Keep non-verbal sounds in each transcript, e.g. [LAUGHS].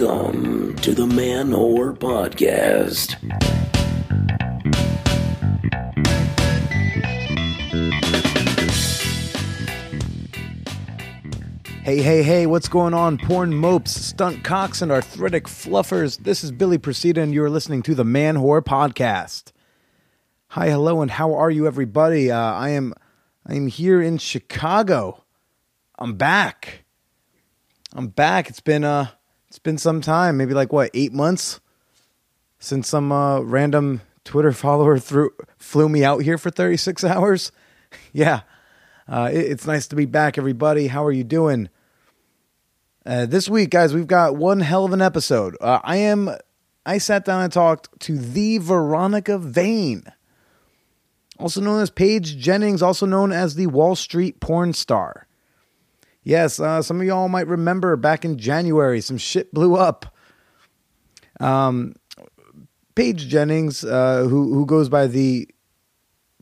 Welcome to the Man Whore Podcast. Hey, hey, hey, what's going on? Porn mopes, stunt cocks, and arthritic fluffers. This is Billy Procida, and you're listening to the Man Whore Podcast. Hi, hello, and how are you, everybody? Uh, I am, I am here in Chicago. I'm back. I'm back. It's been uh, it's been some time, maybe like what, eight months, since some uh, random Twitter [LAUGHS] follower threw flew me out here for 36 hours. [LAUGHS] yeah, uh, it- it's nice to be back, everybody. How are you doing? Uh, this week, guys, we've got one hell of an episode. Uh, I am, I sat down and talked to the Veronica Vain, also known as Paige Jennings, also known as the Wall Street porn star. Yes, uh, some of y'all might remember back in January, some shit blew up. Um, Paige Jennings, uh, who who goes by the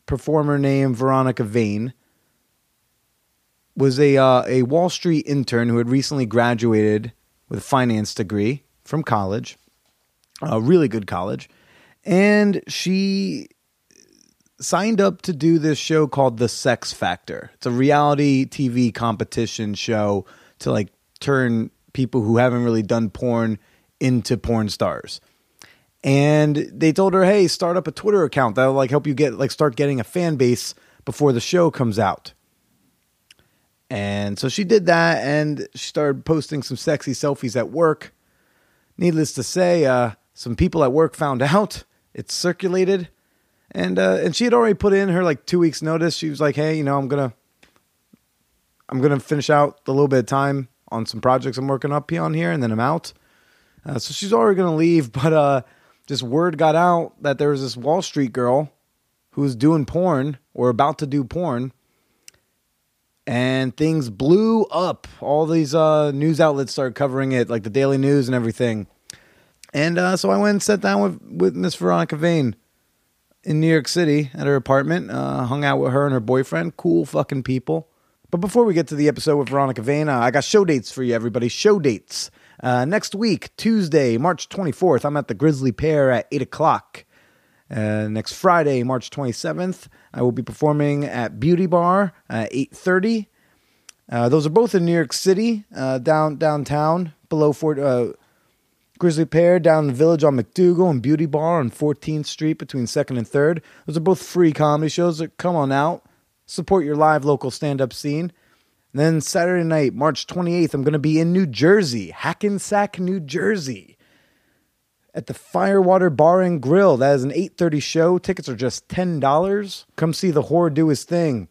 performer name Veronica Vain, was a uh, a Wall Street intern who had recently graduated with a finance degree from college, a really good college, and she signed up to do this show called The Sex Factor. It's a reality TV competition show to like turn people who haven't really done porn into porn stars. And they told her, "Hey, start up a Twitter account that'll like help you get like start getting a fan base before the show comes out." And so she did that and she started posting some sexy selfies at work. Needless to say, uh, some people at work found [LAUGHS] out. It circulated. And uh, and she had already put in her like two weeks notice. She was like, "Hey, you know, I'm gonna, I'm gonna finish out the little bit of time on some projects I'm working up on here, and then I'm out." Uh, so she's already gonna leave, [LAUGHS] but uh, just word got out that there was this Wall Street girl who was doing porn or about to do porn, and things blew up. All these uh, news outlets started covering it, like the Daily News and everything. And uh, so I went and sat down with with Miss Veronica Vain in New York City at her apartment. Uh, hung out with her and her boyfriend. Cool fucking people. But before we get to the episode with Veronica Vain, I got show dates for you, everybody. Show dates. Uh, next week, Tuesday, March 24th, I'm at the Grizzly Pear at 8 o'clock. Uh, next Friday, March 27th, I will be performing at Beauty Bar uh, at 8.30. Uh, those are both in New York City, uh, down downtown, below 40, uh, Grizzly Pear down in the village on MacDougal and Beauty Bar on 14th Street between 2nd and 3rd. Those are both free comedy shows. That come on out, support your live local stand up scene. And then Saturday night, March 28th, I'm going to be in New Jersey, Hackensack, New Jersey, at the Firewater Bar and Grill. That is an 8:30 show. Tickets are just $10. Come see the whore do his thing.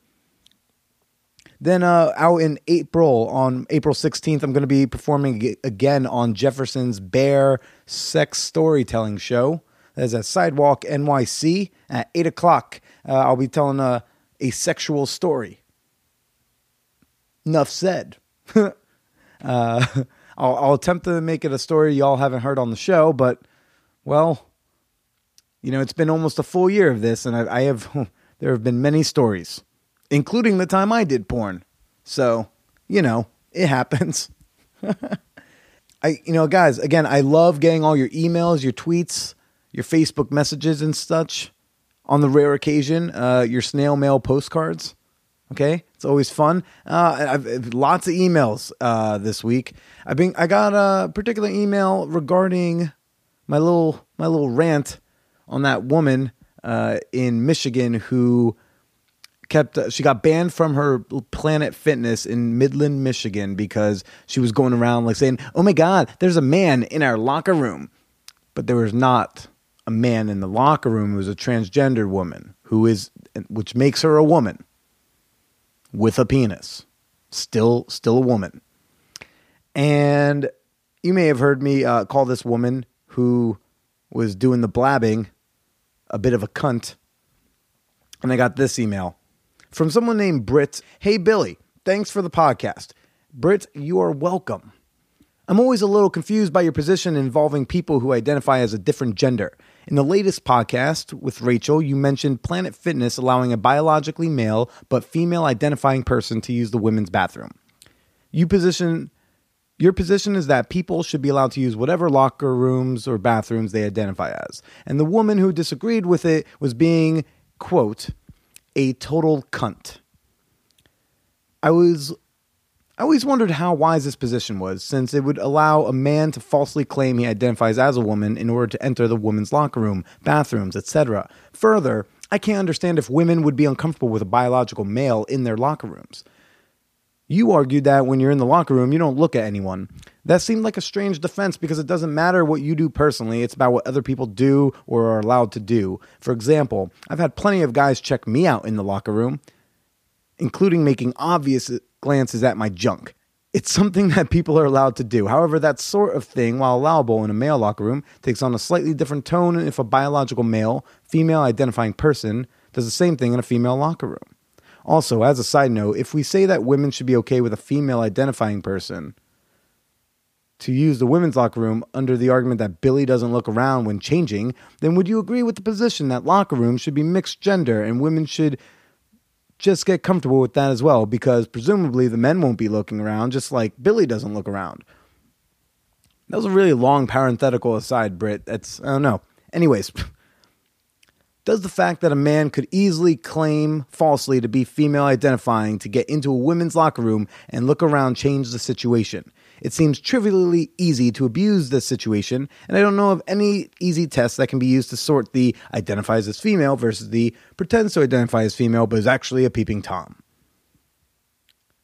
Then uh, out in April, on April 16th, I'm going to be performing again on Jefferson's Bear Sex Storytelling Show. That is at Sidewalk NYC at 8 o'clock. Uh, I'll be telling a, a sexual story. Enough said. [LAUGHS] uh, I'll, I'll attempt to make it a story y'all haven't heard on the show, but, well, you know, it's been almost a full year of this, and I, I have, [LAUGHS] there have been many stories including the time I did porn. So, you know, it happens. [LAUGHS] I you know, guys, again, I love getting all your emails, your tweets, your Facebook messages and such. On the rare occasion, uh, your snail mail postcards. Okay, it's always fun. Uh, I've, lots of emails uh, this week. I've been I got a particular email regarding my little my little rant on that woman uh, in Michigan who kept uh, she got banned from her Planet Fitness in Midland, Michigan because she was going around like saying, "Oh my god, there's a man in our locker room." But there was not a man in the locker room, it was a transgender woman who is which makes her a woman with a penis. Still still a woman. And you may have heard me uh, call this woman who was doing the blabbing a bit of a cunt. And I got this email from someone named Britt. Hey, Billy, thanks for the podcast. Britt, you are welcome. I'm always a little confused by your position involving people who identify as a different gender. In the latest podcast with Rachel, you mentioned Planet Fitness allowing a biologically male but female identifying person to use the women's bathroom. You position Your position is that people should be allowed to use whatever locker rooms or bathrooms they identify as. And the woman who disagreed with it was being, quote, a total cunt. I was I always wondered how wise this position was, since it would allow a man to falsely claim he identifies as a woman in order to enter the woman's locker room, bathrooms, etc. Further, I can't understand if women would be uncomfortable with a biological male in their locker rooms. You argued that when you're in the locker room, you don't look at anyone. That seemed like a strange defense because it doesn't matter what you do personally, it's about what other people do or are allowed to do. For example, I've had plenty of guys check me out in the locker room, including making obvious glances at my junk. It's something [LAUGHS] that people are allowed to do. However, that sort of thing, while allowable in a male locker room, takes on a slightly different tone if a biological male, female identifying person does the same thing in a female locker room. Also, as a side note, if we say that women should be okay with a female identifying person to use the women's locker room under the argument that Billy doesn't look around when changing, then would you agree with the position that locker rooms should be mixed gender and women should just get comfortable with that as well because presumably the men won't be looking around just like Billy doesn't look around. That was a really long parenthetical aside, Britt. That's, I don't know. Anyways, [LAUGHS] does the fact that a man could easily claim falsely to be female identifying to get into a women's locker room and look around change the situation? It seems trivially easy to abuse this situation, and I don't know of any easy test that can be used to sort the identifies as female versus the pretends to identify as female but is actually a peeping Tom.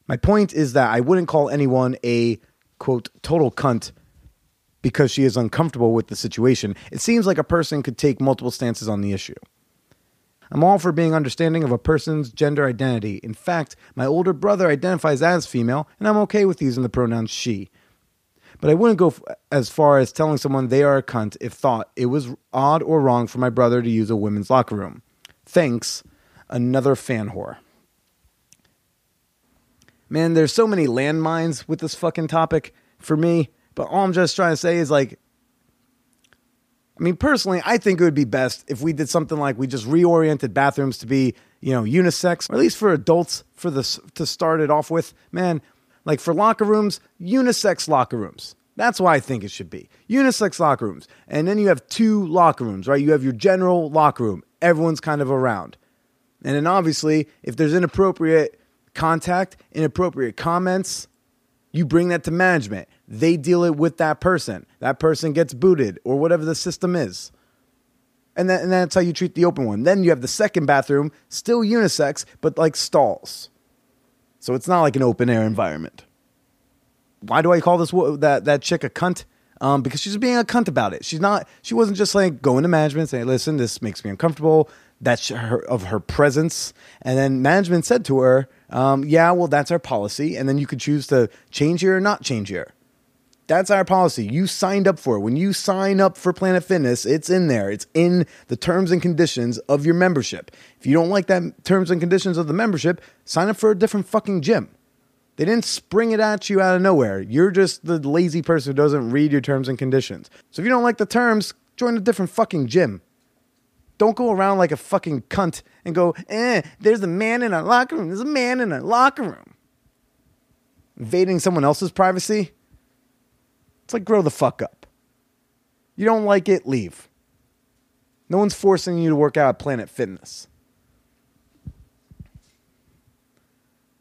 My point is that I wouldn't call anyone a quote total cunt because she is uncomfortable with the situation. It seems like a person could take multiple stances on the issue. I'm all for being understanding of a person's gender identity. In fact, my older brother identifies as female, and I'm okay with using the pronoun she. But I wouldn't go f- as far as telling someone they are a cunt if thought it was odd or wrong for my brother to use a women's locker room. Thanks, another fan whore. Man, there's so many landmines with this fucking topic for me, but all I'm just trying to say is like, I mean, personally, I think it would be best if we did something like we just reoriented bathrooms to be, you know, unisex, or at least for adults for this to start it off with. Man, like for locker rooms, unisex locker rooms. That's why I think it should be. Unisex locker rooms. And then you have two locker rooms, right? You have your general locker room. Everyone's kind of around. And then obviously, if there's inappropriate contact, inappropriate comments, you bring that to management. They deal it with that person. That person gets booted or whatever the system is. And, that, and that's how you treat the open one. Then you have the second bathroom, still unisex, but like stalls. So it's not like an open air environment. Why do I call this that that chick a cunt? Um, because she's being a cunt about it. She's not. She wasn't just like going to management and saying, "Listen, this makes me uncomfortable." That's her of her presence. And then management said to her, um, "Yeah, well, that's our policy." And then you could choose to change here or not change here. That's our policy. You signed up for it. When you sign up for Planet Fitness, it's in there. It's in the terms and conditions of your membership. If you don't like that terms and conditions of the membership, sign up for a different fucking gym. They didn't spring it at you out of nowhere. You're just the lazy person who doesn't read your terms and conditions. So if you don't like the terms, join a different fucking gym. Don't go around like a fucking cunt and go, eh, there's a man in our locker room. There's a man in our locker room. Invading someone else's privacy? It's like grow the fuck up. You don't like it, leave. No one's forcing you to work out at Planet Fitness.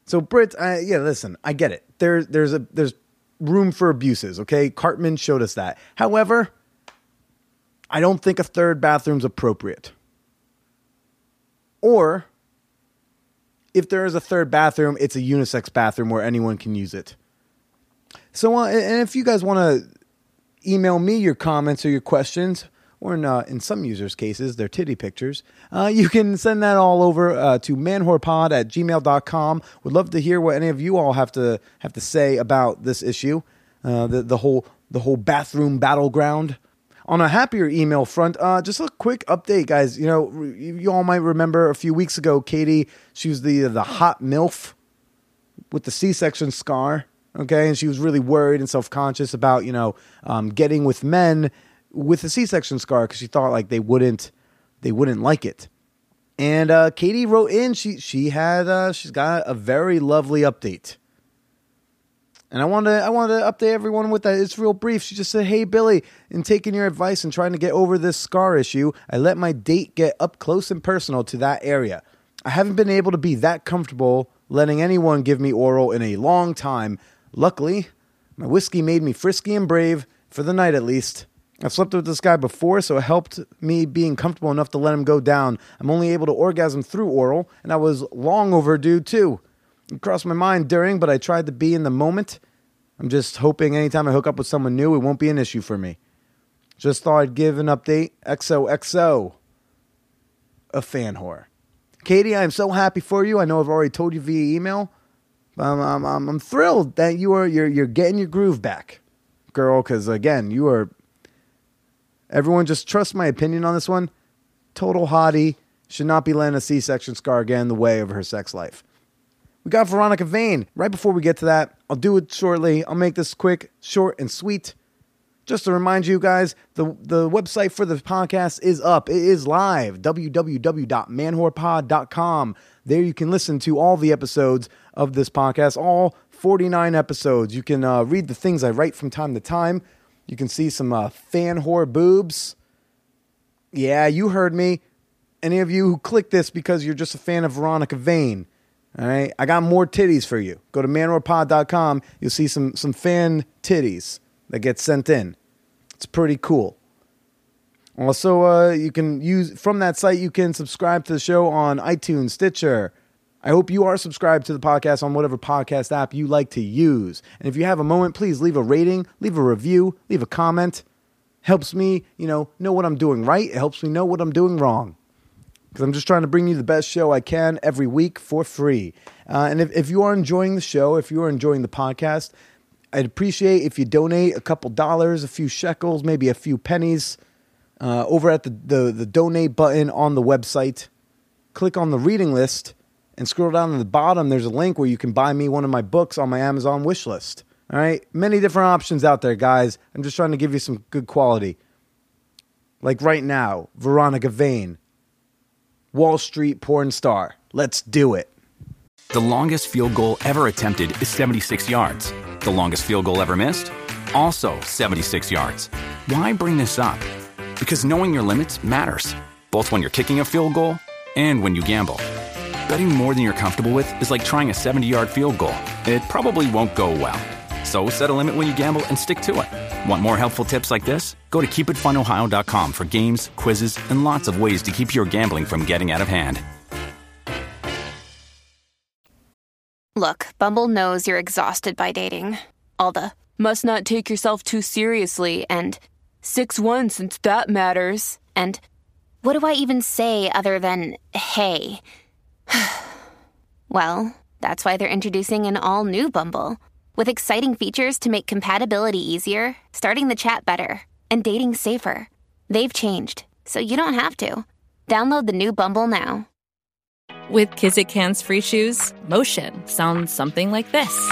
So Brit, uh, yeah, listen, I get it. There, there's a there's room for abuses. Okay, Cartman showed us that. However, I don't think a third bathroom's appropriate. Or if there is a third bathroom, it's a unisex bathroom where anyone can use it. So, uh, and if you guys want to email me your comments or your questions, or in, uh, in some users' cases, their titty pictures, uh, you can send that all over uh, to manwhorepod at gmail.com. Would love to hear what any of you all have to have to say about this issue, uh, the, the, whole, the whole bathroom battleground. On a happier email front, uh, just a quick update, guys. You know, you all might remember a few weeks ago, Katie, she was the, the hot MILF with the C section scar okay and she was really worried and self-conscious about you know um, getting with men with a c-section scar because she thought like they wouldn't they wouldn't like it and uh, katie wrote in she she had uh, she's got a very lovely update And I wanted to, I wanted to update everyone with that. It's real brief. She just said, "Hey Billy, in taking your advice and trying to get over this scar issue, I let my date get up close and personal to that area. I haven't been able to be that comfortable letting anyone give me oral in a long time. Luckily, my whiskey made me frisky and brave for the night at least." I've slept with this guy before, so it helped me being comfortable enough to let him go down. I'm only able to orgasm through oral, and I was long overdue too. It crossed my mind during, but I tried to be in the moment. I'm just hoping anytime I hook up with someone new, it won't be an issue for me. Just thought I'd give an update. XOXO. A fan whore. Katie, I'm so happy for you. I know I've already told you via email. I'm, I'm, I'm thrilled that you are you're you're getting your groove back, girl. Because again, you are. Everyone, just trust my opinion on this one. Total hottie should not be letting a C-section scar get in the way of her sex life. We got Veronica Vain. Right before we get to that, I'll do it shortly. I'll make this quick, short, and sweet. Just to remind you guys, the, the website for the podcast is up. It is live, www.manwhorepod.com. There you can listen to all the episodes of this podcast, all 49 episodes. You can uh, read the things I write from time to time. You can see some uh, fan whore boobs. Yeah, you heard me. Any of you who click this because you're just a fan of Veronica Vain, all right, I got more titties for you. Go to manwhorepod.com. You'll see some some fan titties that get sent in. It's pretty cool. Also, uh, you can use from that site. You can subscribe to the show on iTunes, Stitcher. I hope you are subscribed to the podcast on whatever podcast app you like to use. And if you have a moment, please leave a rating, leave a review, leave a comment. Helps me, you know, know what I'm doing right. It helps me know what I'm doing wrong because I'm just trying to bring you the best show I can every week for free. Uh, and if, if you are enjoying the show, if you are enjoying the podcast, I'd appreciate if you donate a couple dollars, a few shekels, maybe a few pennies uh, over at the, the, the donate button on the website. Click on the reading list and scroll down to the bottom. There's a link where you can buy me one of my books on my Amazon wish list. All right, many different options out there, guys. I'm just trying to give you some good quality. Like right now, Veronica Vain, Wall Street porn star. Let's do it. The longest field goal ever attempted is 76 yards. The longest field goal ever missed? Also 76 yards. Why bring this up? Because knowing your limits matters, both when you're kicking a field goal and when you gamble. Betting more than you're comfortable with is like trying a 70 yard field goal, it probably won't go well. So set a limit when you gamble and stick to it. Want more helpful tips like this? Go to keepitfunohio.com for games, quizzes, and lots of ways to keep your gambling from getting out of hand. Look, Bumble knows you're exhausted by dating. All the must not take yourself too seriously and 6 1 since that matters. And what do I even say other than hey? [SIGHS] well, that's why they're introducing an all new Bumble with exciting features to make compatibility easier, starting the chat better, and dating safer. They've changed, so you don't have to. Download the new Bumble now. With Kizik hands free shoes, motion sounds something like this.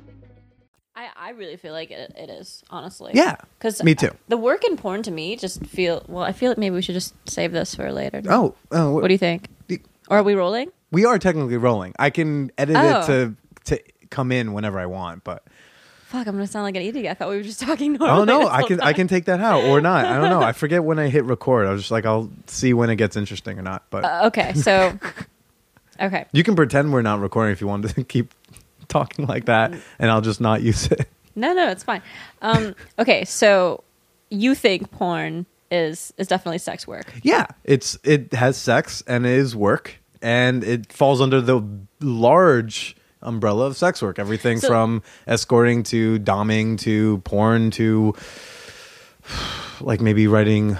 I, I really feel like it, it is honestly. Yeah, because me too. The work in porn to me just feel well. I feel like maybe we should just save this for later. Oh, oh what do you think? Or are we rolling? We are technically rolling. I can edit Oh. it to to come in whenever I want, but Fuck, I'm gonna sound like an idiot. I thought we were just talking oh no, this I whole can I time. can take that out or not. I don't know. I forget when I hit record. I was just like, I'll see when it gets interesting or not. But Uh, okay, so [LAUGHS] okay, you can pretend we're not recording if you want to [LAUGHS] keep talking like that, and I'll just not use it. no, no, it's fine. Um, okay, so you think porn is is definitely sex work? Yeah, it's it has sex and it is work, and it falls under the large umbrella of sex work. Everything So- from escorting to doming to porn to like maybe writing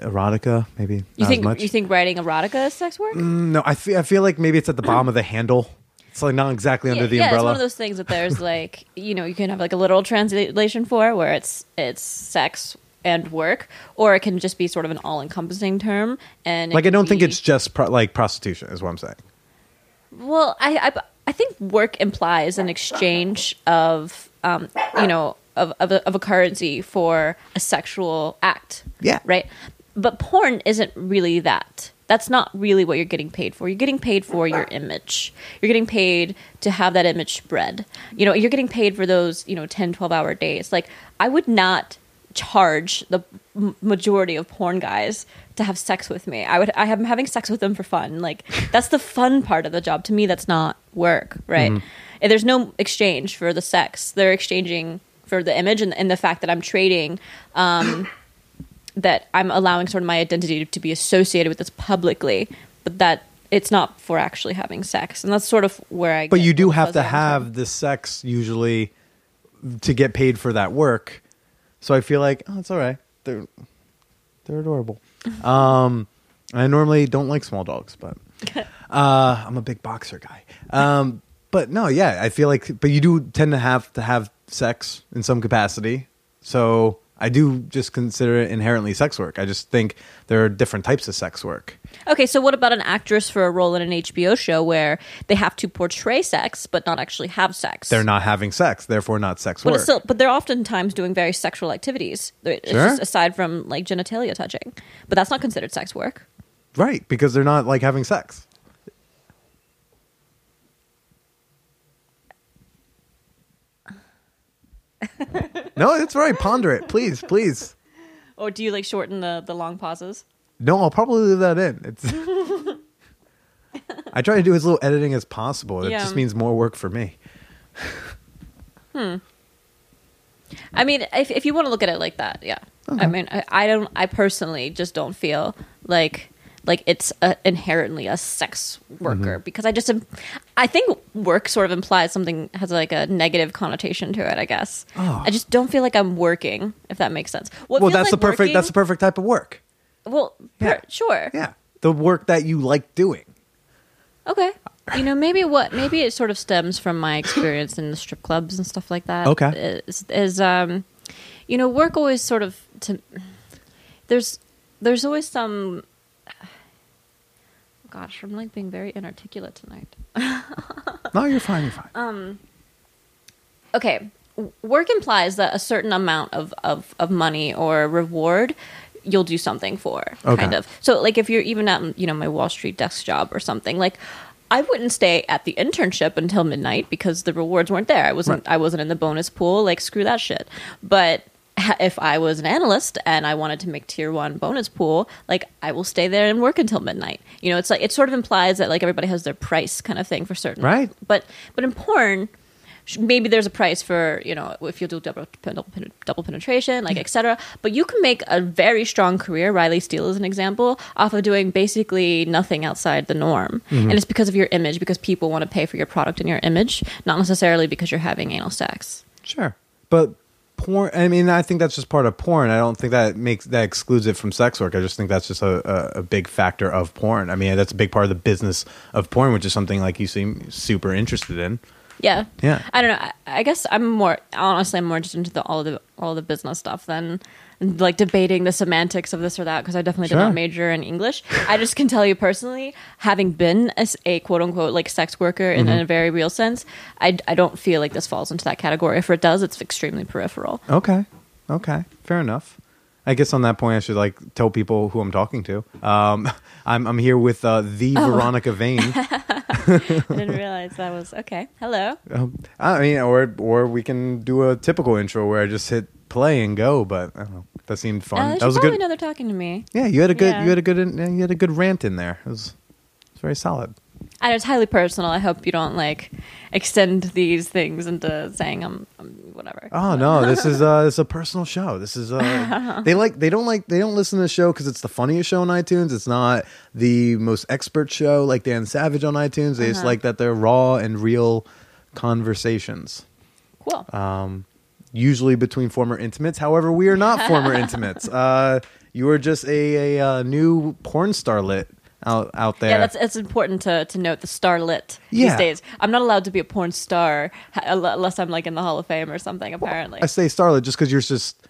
erotica. Maybe You think as much. you think writing erotica is sex work? no, I feel I feel like maybe it's at the bottom of the handle. It's like not exactly under yeah, the yeah, umbrella. it's one of those things that there's [LAUGHS] like you know you can have like a literal translation for where it's it's sex and work, or it can just be sort of an all-encompassing term. And Like I don't think it's just pro- like prostitution is what I'm saying. Well, I, I I think work implies an exchange of um, you know of of a, of a currency for a sexual act. Yeah. Right. But porn isn't really that. That's not really what you're getting paid for. You're getting paid for your image. You're getting paid to have that image spread. You know, you're getting paid for those, you know, 10, 12 hour days. Like, I would not charge the m- majority of porn guys to have sex with me. I would I am having sex with them for fun. Like that's the fun part of the job. To me that's not work, right? And there's no exchange for the sex. They're exchanging for the image and, and the fact that I'm trading um that I'm allowing sort of my identity to be associated with this publicly, but that it's not for actually having sex. And that's sort of where I But you do have to on the term. have the sex usually to get paid for that work. So I feel like oh, it's all right. They're they're adorable. [LAUGHS] Um, I normally don't like small dogs, but [LAUGHS] uh, I'm a big boxer guy. Um, but no, yeah, I feel like. But you do tend to have to have sex in some capacity. So I do just consider it inherently sex work. I just think there are different types of sex work. Okay, so what about an actress for a role in an HBO show where they have to portray sex but not actually have sex? They're not having sex, therefore not sex But work. it's still, but they're oftentimes doing very sexual activities. Sure. just aside from like genitalia touching, but that's not considered sex work. Right, because they're not like having sex. No, it's right. Ponder it, please, please. Or do you like shorten the the long pauses? No, I'll probably leave that in. It's. [LAUGHS] I try to do as little editing as possible. It Yeah. just means more work for me. Hmm. I mean, if if you want to look at it like that, yeah. I mean, I, I don't. I personally just don't feel like like it's a, inherently a sex worker Mm-hmm. because I just I think work sort of implies something has like a negative connotation to it. I guess I just don't feel like I'm working. If that makes sense. What Oh. well, that's like the perfect. working- That's the perfect type of work. well, per- Yeah. sure, Yeah, the work that you like doing. Okay. You know, maybe what maybe it sort of stems from my experience in the strip clubs and stuff like that. Okay. Is, is um you know, work always sort of to there's there's always some gosh, I'm like being very inarticulate tonight. [LAUGHS] No, you're fine. You're fine. Um, okay, work implies that a certain amount of, of, of money or reward you'll do something for, Okay. kind of. So, like, if you're even at, you know, my Wall Street desk job or something, like, I wouldn't stay at the internship until midnight because the rewards weren't there. I wasn't. I wasn't in the bonus pool. Like, screw that shit. But [LAUGHS] if I was an analyst and I wanted to make tier one bonus pool, like I will stay there and work until midnight. You know, it's like it sort of implies that like everybody has their price kind of thing for certain. Right. but but in porn maybe there's a price for you know if you do double double, double penetration like etc but you can make a very strong career riley steele is an example off of doing basically nothing outside the norm. Mm-hmm. And it's because of your image because people want to pay for your product and your image not necessarily because you're having anal sex. Sure, but porn. I mean, I think that's just part of porn. I don't think that makes that excludes it from sex work. I just think that's just a, a, a big factor of porn. I mean, that's a big part of the business of porn, which is something like you seem super interested in. Yeah Yeah. i don't know I, I guess i'm more honestly i'm more interested into the, all the all the business stuff than like debating the semantics of this or that because i definitely did Sure. not major in english i just can tell you personally having been a quote unquote like sex worker in Mm-hmm. a very real sense I, I don't feel like this falls into that category if it does it's extremely peripheral Okay, okay, fair enough. I guess on that point, I should like tell people who I'm talking to. Um, [LAUGHS] I'm I'm here with uh, the Oh. Veronica Vain. [LAUGHS] [LAUGHS] didn't realize that was okay hello Um, I mean, or or we can do a typical intro where I just hit play and go. But I don't know. That seemed fun. uh, that was a good. know they're talking to me Yeah, you had a good. Yeah. You had a good. You had a good rant in there. It was, it was very solid. I, it's highly personal i hope you don't like extend these things into saying i'm, I'm whatever Oh no, this is uh, this is a personal show. This is uh, [LAUGHS] they like they don't like they don't listen to the show because it's the funniest show on iTunes. It's not the most expert show like Dan Savage on iTunes. They just like that they're raw and real conversations. cool Um, usually between former intimates. However, we are not former [LAUGHS] intimates. Uh, you are just a, a, uh new porn starlet out out there. Yeah, that's it's important to to note the starlet Yeah. these days. I'm not allowed to be a porn star unless I'm like in the Hall of Fame or something. Apparently, I say starlet just because you're just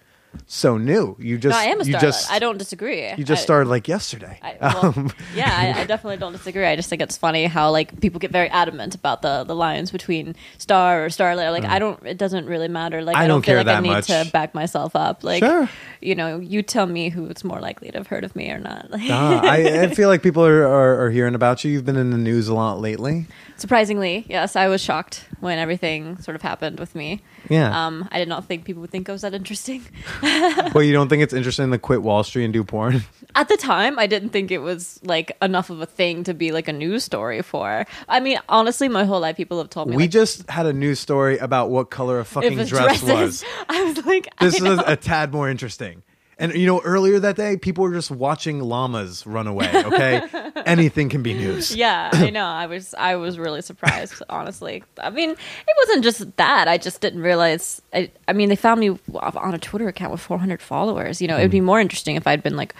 so new. You just No, I am a you starlet. just I don't disagree. you just I- started like yesterday. I, well, [LAUGHS] yeah, I, I definitely don't disagree. I just think it's funny how like people get very adamant about the the lines between star or starlet. Like I don't. It doesn't really matter. Like Mm. I don't don't, feel care like I need much. to back myself up. Like Sure. you know, you tell me who's more likely to have heard of me or not. [LAUGHS] I, I feel like people are, are, are hearing about you. You've been in the news a lot lately. surprisingly, yes, I was shocked when everything sort of happened with me. Yeah. Um, I did not think people would think I was that interesting. [LAUGHS] well, you don't think it's interesting to quit Wall Street and do porn? [LAUGHS] At the time, I didn't think it was like enough of a thing to be like a news story for. I mean, honestly, my whole life people have told me we like, just had a news story about what color a fucking dress dresses, was. [LAUGHS] I was like, This is a tad more interesting. And you know, earlier that day, people were just watching llamas run away. Okay, [LAUGHS] anything can be news. yeah, I know. I was I was really surprised, [LAUGHS] honestly. I mean, it wasn't just that. I just didn't realize. I, I mean, they found me on a Twitter account with 400 followers. You know, it'd be more interesting if I'd been like,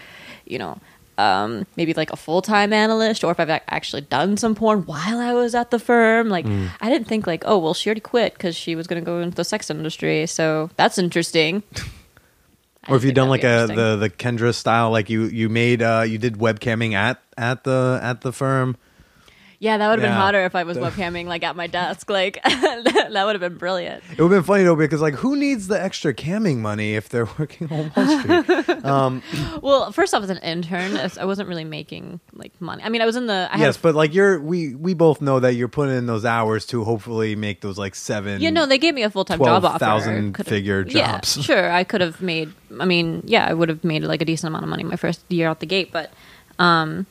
you know. Um, maybe like a full time analyst, or if I've actually done some porn while I was at the firm. Like, I didn't think like, oh, well, she already quit because she was going to go into the sex industry. So that's interesting. [LAUGHS] I Or if you've done like a the the Kendra style, like you you made uh you did webcamming at at the at the firm. Yeah, that would have Yeah. been hotter if I was [LAUGHS] webcamming like at my desk. Like [LAUGHS] that would have been brilliant. It would have been funny though because like who needs the extra camming money if they're [LAUGHS] working on Wall Street? [CLEARS THROAT] Well, first off, as an intern, I wasn't really making like money. I mean, I was in the. I yes, had, but like you're we we both know that you're putting in those hours to hopefully make those like seven. you know, they gave me a full time job offer. 12,000 Could've- figure yeah, jobs. sure, I could have made. I mean, yeah, I would have made like a decent amount of money my first year out the gate, but. um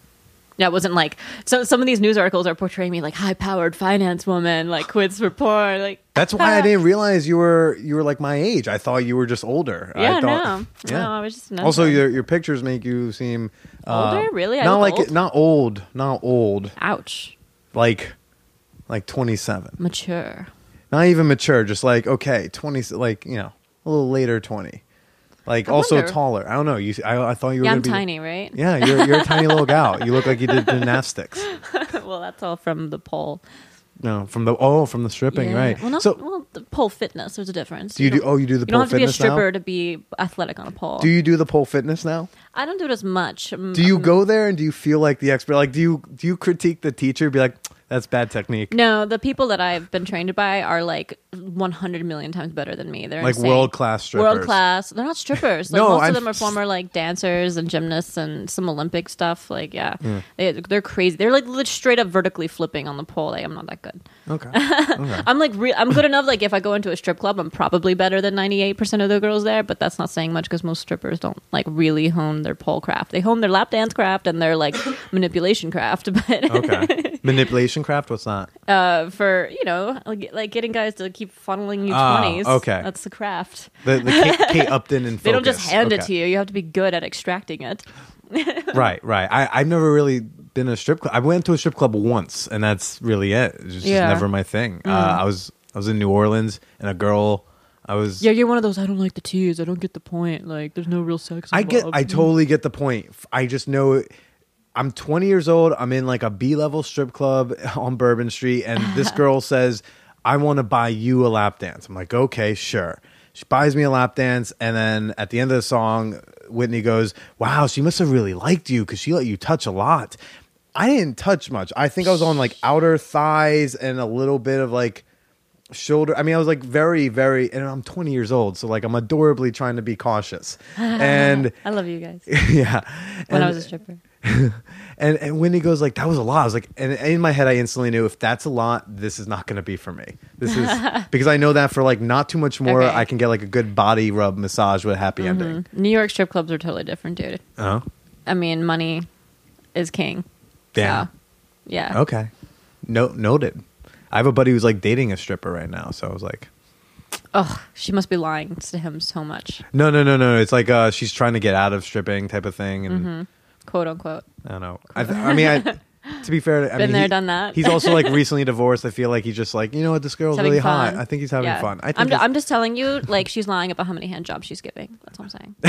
yeah, it wasn't like so. Some of these news articles are portraying me like high-powered finance woman, like quits for. Like That's why I didn't realize you were you were like my age. I thought you were just older. Yeah, I thought, no, no, I was just an also your your pictures make you seem uh, Older? Really? I not like old? not old, not old. ouch, Like like twenty seven. mature. Not even mature. Just like okay, twenty. Like you know, a little later twenty. Like I also wonder. taller. I don't know. You. I, I thought you were. Yeah, gonna I'm be, tiny, right? Yeah, you're you're a tiny little gal. You look like you did [LAUGHS] gymnastics. well, that's all from the pole. No, from the oh, from the stripping, Yeah. right? Well, not, so, well, the pole fitness. There's a difference. do you do? don't- Oh, you do the you don't have to be a fitness now? stripper to be athletic on a pole. Do you do the pole fitness now? I don't do it as much. Do you um, go there and do you feel like the expert? Like, do you do you critique the teacher? Be like, that's bad technique. No, the people that I've been trained by are like 100 million times better than me. They're Like insane. world-class strippers. World class. They're not strippers. Like [LAUGHS] No, most I'm- of them are former like dancers and gymnasts and some Olympic stuff. Like yeah, they, they're crazy. They're like lit- straight up vertically flipping on the pole. Like, I'm not that good. Okay. [LAUGHS] okay. I'm like re- I'm good enough. Like if I go into a strip club, I'm probably better than 98 percent of the girls there. But that's not saying much because most strippers don't like really hone their pole craft. They hone their lap dance craft and their like [LAUGHS] manipulation craft. But okay. Manipulation craft. What's that? uh, for you know like, like getting guys to keep funneling you Ah, 20s. okay. that's the craft. The the Kate, Kate [LAUGHS] Upton and They don't just hand it to you. You have to be good at extracting it. [LAUGHS] Right, right. I I've never really been a strip club. I went to a strip club once, and that's really it. It's just Yeah. Mm. never my thing. Uh, I was I was in New Orleans, and a girl. I was. Yeah, you're one of those. I don't like the tease. I don't get the point. Like, there's no real sex. I get. I totally get the point. F- I just know. I'm 20 years old. I'm in like a B level strip club [LAUGHS] on Bourbon Street, and this [LAUGHS] girl says, "I want to buy you a lap dance." I'm like, "Okay, sure." She buys me a lap dance, and then at the end of the song, Whitney goes, "Wow, she must have really liked you because she let you touch a lot." I didn't touch much. I think I was on like outer thighs and a little bit of like shoulder. I mean, I was like very, very, and I'm 20 years old, so like I'm adorably trying to be cautious. [LAUGHS] And I love you guys. [LAUGHS] yeah, When and, I was a stripper. [LAUGHS] and and Whitney goes like, "That was a lot." I was like, and in my head, I instantly knew if that's a lot, this is not going to be for me. This is because I know that for like not too much more, Okay. I can get like a good body rub massage with a happy mm-hmm. ending. New York strip clubs are totally different, dude. Oh, I mean, money is king. Yeah, So, yeah. okay, no, noted. I have a buddy who's like dating a stripper right now, so I was like, Oh, she must be lying to him so much, no, no, no, no. It's like uh, she's trying to get out of stripping type of thing, and Mm-hmm. quote unquote. I don't know. I, th- I mean, I, to be fair, I Been mean, there, he- done that. He's also like [LAUGHS] recently divorced. I feel like he's just like, you know what, this girl's He's having really fun. hot. I think he's having Yeah. fun. I think I'm, ju- it's- I'm just telling you, like, she's lying about how many hand jobs she's giving. That's what I'm saying. [LAUGHS]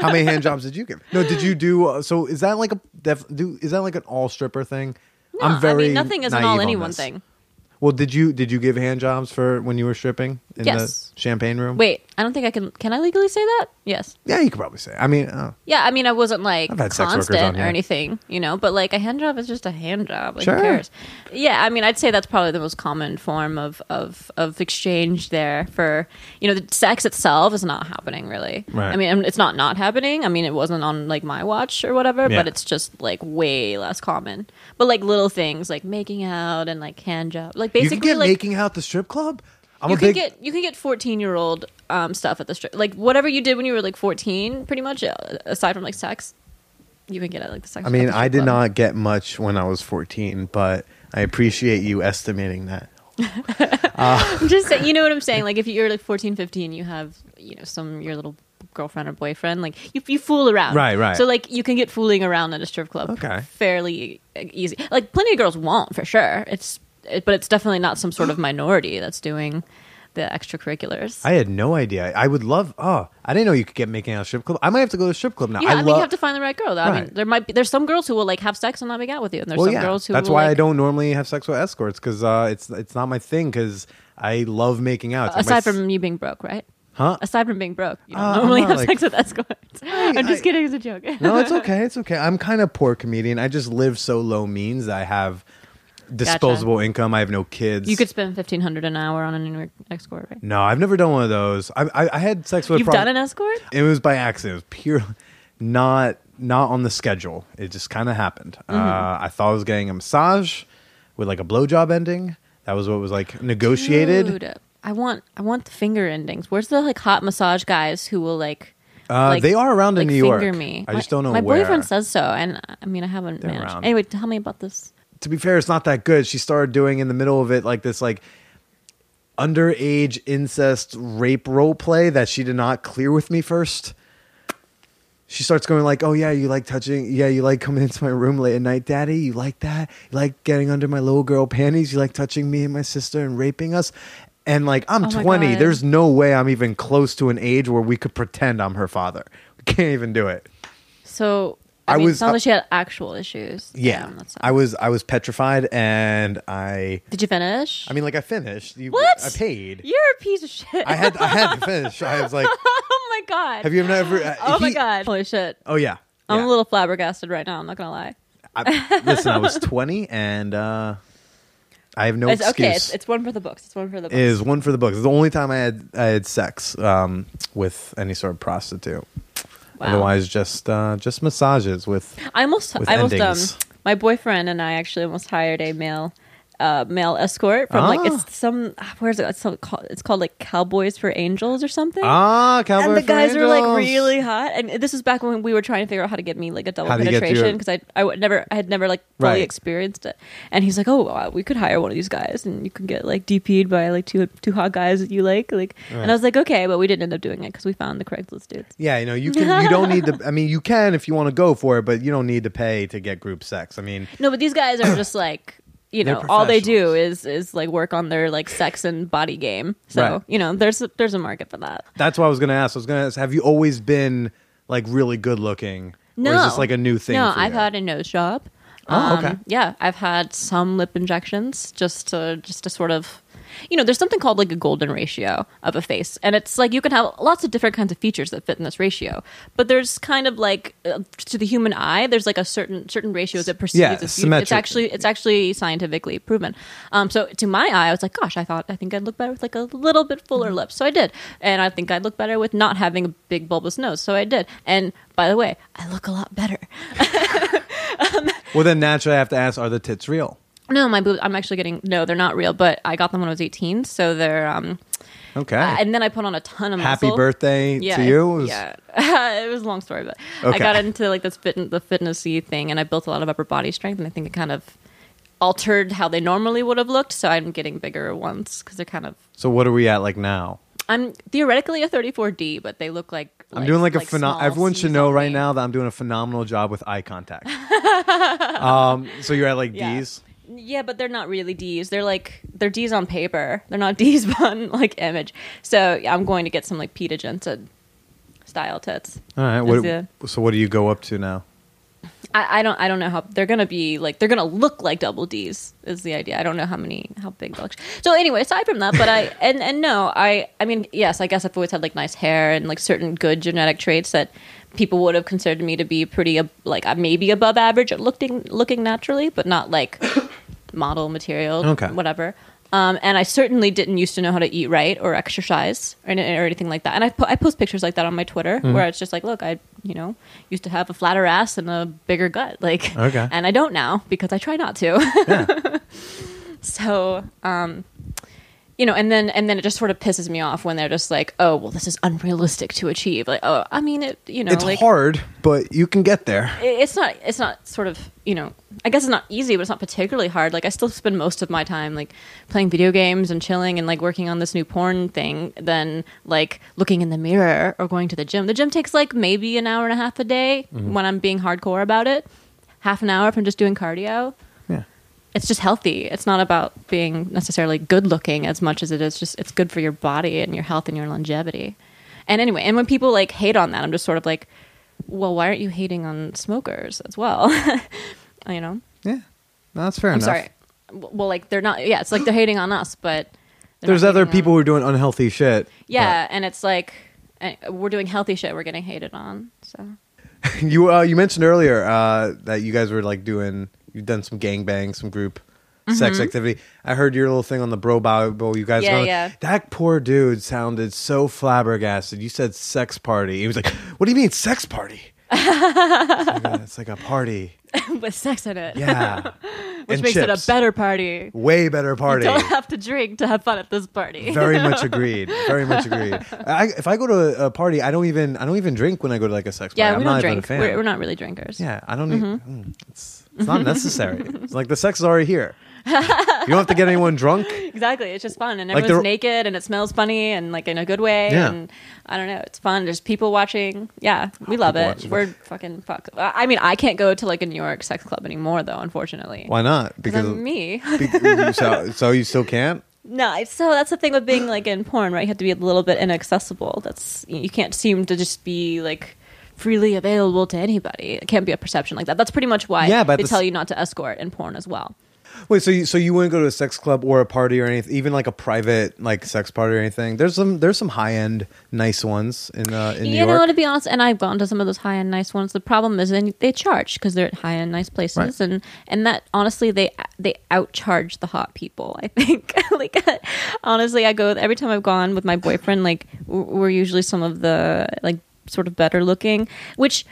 How many hand jobs did you give? No, did you do? Uh, so is that like a def, do? Is that like an all stripper thing? No, I mean, nothing is an all on anyone this. thing. Well, did you did you give hand jobs for when you were stripping in Yes. the champagne room? Wait, I don't think I can. Can I legally say that? Yes. Yeah, you could probably say. I mean, uh, Yeah, I mean, I wasn't like I've had sex workers constant on or here. anything, you know, but like a hand job is just a hand job. Like, Sure. Who cares? Yeah, I mean, I'd say that's probably the most common form of of of exchange there. For you know, the sex itself is not happening really. Right. I mean, it's not not happening. I mean, it wasn't on like my watch or whatever, Yeah. but it's just like way less common. But like little things like making out and like hand job, like you basically can get like making out the strip club. I'm you can big. get you can get 14 year old um, stuff at the strip like whatever you did when you were like 14 pretty much uh, aside from like sex you can get at like the sex I mean, I did club. not get much when I was 14, but I appreciate you estimating that. [LAUGHS] I'm just saying you know what i'm saying like if you're like 14 15 you have you know some your little girlfriend or boyfriend like you, you fool around Right, right. so like you can get fooling around at a strip club Okay. fairly uh, easy like plenty of girls won't for sure it's it, but it's definitely not some sort of minority that's doing the extracurriculars I had no idea. I would love. Oh, I didn't know you could get making out strip club. I might have to go to a strip club now. Yeah, I, mean, love. you have to find the right girl. Though. I mean, there might be there's some girls who will like have sex and not make out with you, and there's some girls who That's will, why I like- don't normally have sex with escorts because uh, it's it's not my thing. Because I love making out. It's like my Aside s- from you being broke, right? huh? Aside from being broke, you don't Uh, I'm normally not, have like- sex with escorts. [LAUGHS] I'm just I- kidding. It's a joke. no, it's okay. It's okay. I'm kind of poor comedian. I just live so low means. I have disposable income. I have no kids. you could spend fifteen hundred an hour on an escort, right? No, I've never done one of those. I I, I had sex with. a You've prob- done an escort? It was by accident. It was pure, not not on the schedule. It just kind of happened. Mm-hmm. Uh, I thought I was getting a massage with like a blowjob ending. That was what was like negotiated. Dude, I want I want the finger endings. Where's the like hot massage guys who will like? Uh, like- they are around in like, New York. finger me. I just My- don't know My where. boyfriend says so, and I mean I haven't managed. around. Anyway, tell me about this. To be fair, it's not that good. She started doing in the middle of it like this like underage incest rape role play that she did not clear with me first. She starts going like, "Oh yeah, you like touching? Yeah, you like coming into my room late at night, Daddy? You like that? You like getting under my little girl panties? You like touching me and my sister and raping us?" And like, I'm Oh 20. God. There's no way I'm even close to an age where we could pretend I'm her father. We can't even do it. So I, I mean, was- it sounds like she had actual issues. Yeah, Damn, I was I was petrified, and I Did you finish? I mean, like I finished. You, What? I paid. You're a piece of shit. I had I had to [LAUGHS] finish. I was like, oh my god. have you ever? Uh, [GASPS] Oh my god. Holy shit. Oh yeah. I'm Yeah. a little flabbergasted right now. I'm not gonna lie. I, listen, I was [LAUGHS] 20, and uh, I have no it's excuse. okay. It's, it's one for the books. It's one for the books. It is one for the books. It's the only time I had I had sex um, with any sort of prostitute. Wow. Otherwise, just uh, just massages with. I almost, with I almost, um, endings. my boyfriend and I actually almost hired a male, uh, male escort from like Ah. it's some where's it? It's, so called, it's called like Cowboys for Angels or something. Ah, cowboy and the for guys were like Angels. really hot, and this is back when we were trying to figure out how to get me like a double How you penetration because I I would never I had never like fully Right. experienced it. And he's like, oh, uh, we could hire one of these guys, and you could get like DP'd by like two two hot guys that you like, like. And I was like, okay, but we didn't end up doing it because we found the Craigslist dudes. Yeah, you know, you can. You don't need to. I mean, you can if you want to go for it, but you don't need to pay to get group sex. I mean, No, but these guys are just like you know all they do is is like work on their like sex and body game. So Right. you know there's a, there's a market for that. That's what I was going to ask. I was going to ask, have you always been like really good looking? No, Or is this like a new thing? No, I've you? had a nose job. Oh, okay. Um, yeah, I've had some lip injections just to just to sort of, you know, there's something called like a golden ratio of a face, and it's like you can have lots of different kinds of features that fit in this ratio, but there's kind of like uh, to the human eye, there's like a certain certain ratios that perceives Yeah, as symmetric. It's actually it's actually scientifically proven. Um, so to my eye, I was like, gosh, I thought I think I'd look better with like a little bit fuller Mm-hmm. lips, so I did, and I think I'd look better with not having a big bulbous nose, so I did. And by the way, I look a lot better. [LAUGHS] Well, then naturally, I have to ask: Are the tits real? No, my boobs. I'm actually getting. No, they're not real, but I got them when I was 18, so they're. um Okay. uh, And then I put on a ton of Happy muscle. birthday Yeah, to you. It was- yeah, [LAUGHS] it was a long story, but I got into like this fit, the fitnessy thing, and I built a lot of upper body strength, and I think it kind of altered how they normally would have looked. So I'm getting bigger ones because they're kind of. So what are we at like now? I'm theoretically a 34D, but they look like. I'm doing like, a phenomenal. phenomenal. Everyone should know right now that I'm doing a phenomenal job with eye contact. [LAUGHS] um, so you're at like Yeah. D's. Yeah, but they're not really D's. They're like they're D's on paper. They're not [LAUGHS] D's on like image. So yeah, I'm going to get some like Peta Jensen style tits. All right. What, the- so what do you go up to now? I, I don't I don't know how they're gonna be like they're gonna look like double D's is the idea. I don't know how many how big they'll so anyway, aside from that, but I [LAUGHS] and and no, I I mean yes, I guess I've always had like nice hair and like certain good genetic traits that people would have considered me to be pretty like uh, maybe above average at looking looking naturally, but not like model material, Okay. whatever. Um, and I certainly didn't used to know how to eat right or exercise or, or anything like that. And I, po- I post pictures like that on my Twitter Mm-hmm. where it's just like, look, I, you know, used to have a flatter ass and a bigger gut. [LAUGHS] Like, Okay. and I don't now because I try not to. [LAUGHS] so, um, you know, and then and then it just sort of pisses me off when they're just like, oh, well, this is unrealistic to achieve. Like, oh, I mean, it, you know, it's like, hard, but you can get there. it's not it's not sort of you know i guess it's not easy but it's not particularly hard like i still spend most of my time like playing video games and chilling and like working on this new porn thing than like looking in the mirror or going to the gym the gym takes like maybe an hour and a half a day mm-hmm. when i'm being hardcore about it half an hour if i'm just doing cardio. It's just healthy it's not about being necessarily good looking as much as it is just it's good for your body and your health and your longevity and anyway and when people like hate on that i'm just sort of like well why aren't you hating on smokers as well [LAUGHS] you know Yeah. No, that's fair i'm enough. sorry well like they're not yeah it's like they're hating on us but There's other people on- who are doing unhealthy shit. yeah and it's like eh, we're doing healthy shit we're getting hated on so [LAUGHS] You uh, you mentioned earlier uh, that you guys were like doing you've done some gangbang, some group sex activity. I heard your little thing on the BroBible. You guys, Mm-hmm. Yeah, yeah. That poor dude sounded so flabbergasted. You said sex party. He was like, "What do you mean sex party?" it's, like a, it's like a party. [LAUGHS] with sex in it Yeah, [LAUGHS] which And makes it a better party way better party. you don't have to drink to have fun at this party Very much [LAUGHS] agreed. Very much agreed. I, if I go to a, party, I don't even I don't even drink when I go to like a sex party. yeah I'm we not don't even a drink fan. we're, we're not really drinkers Yeah, I don't need. mm, it's it's not necessary. It's like the sex is already here. [LAUGHS] You don't have to get anyone drunk. Exactly. It's just fun, and Like everyone's naked, and it smells funny, and like in a good way. Yeah. And I don't know. It's fun. There's people watching. Yeah, we love people it. watching. We're fucking fuck. I mean, I can't go to like a New York sex club anymore, though. Unfortunately, Why not? Because I'm me. be- so, so you still can't. no, so that's the thing with being like in porn, right? You have to be a little bit inaccessible. That's you can't seem to just be like freely available to anybody. It can't be a perception like that. That's pretty much why Yeah, but they the tell s- you not to escort in porn as well. Wait, so you so you wouldn't go to a sex club or a party or anything, even like a private like sex party or anything? There's some there's some high end nice ones in uh, in New you know, York. to be honest, and I've gone to some of those high end nice ones. The problem is, then they charge because they're at high end nice places, Right. and and that honestly, they they outcharge the hot people. I [LAUGHS] think, like honestly, I go every time I've gone with my boyfriend. Like we're usually some of the like sort of better looking, which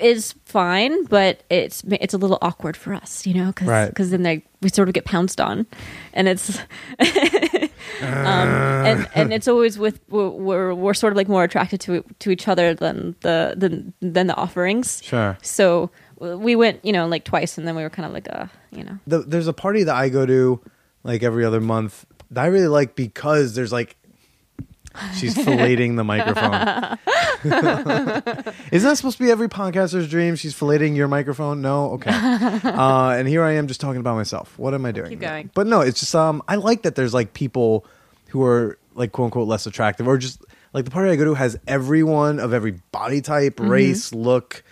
is fine, but it's it's a little awkward for us, you know, because Right. then they we sort of get pounced on, and it's [LAUGHS] um, and and it's always with we're, we're we're sort of like more attracted to to each other than the than than the offerings. Sure. So we went, you know, like twice, and then we were kind of like, uh, you know, The, there's a party that I go to like every other month that I really like because there's like she's filleting the microphone. [LAUGHS] Isn't that supposed to be every podcaster's dream? She's filleting your microphone? No, okay. Uh, and here I am just talking about myself. What am I doing? Keep going. But no, it's just um, I like that there's like people who are like quote unquote less attractive, or just like the party I go to has everyone of every body type, Mm-hmm. race, look,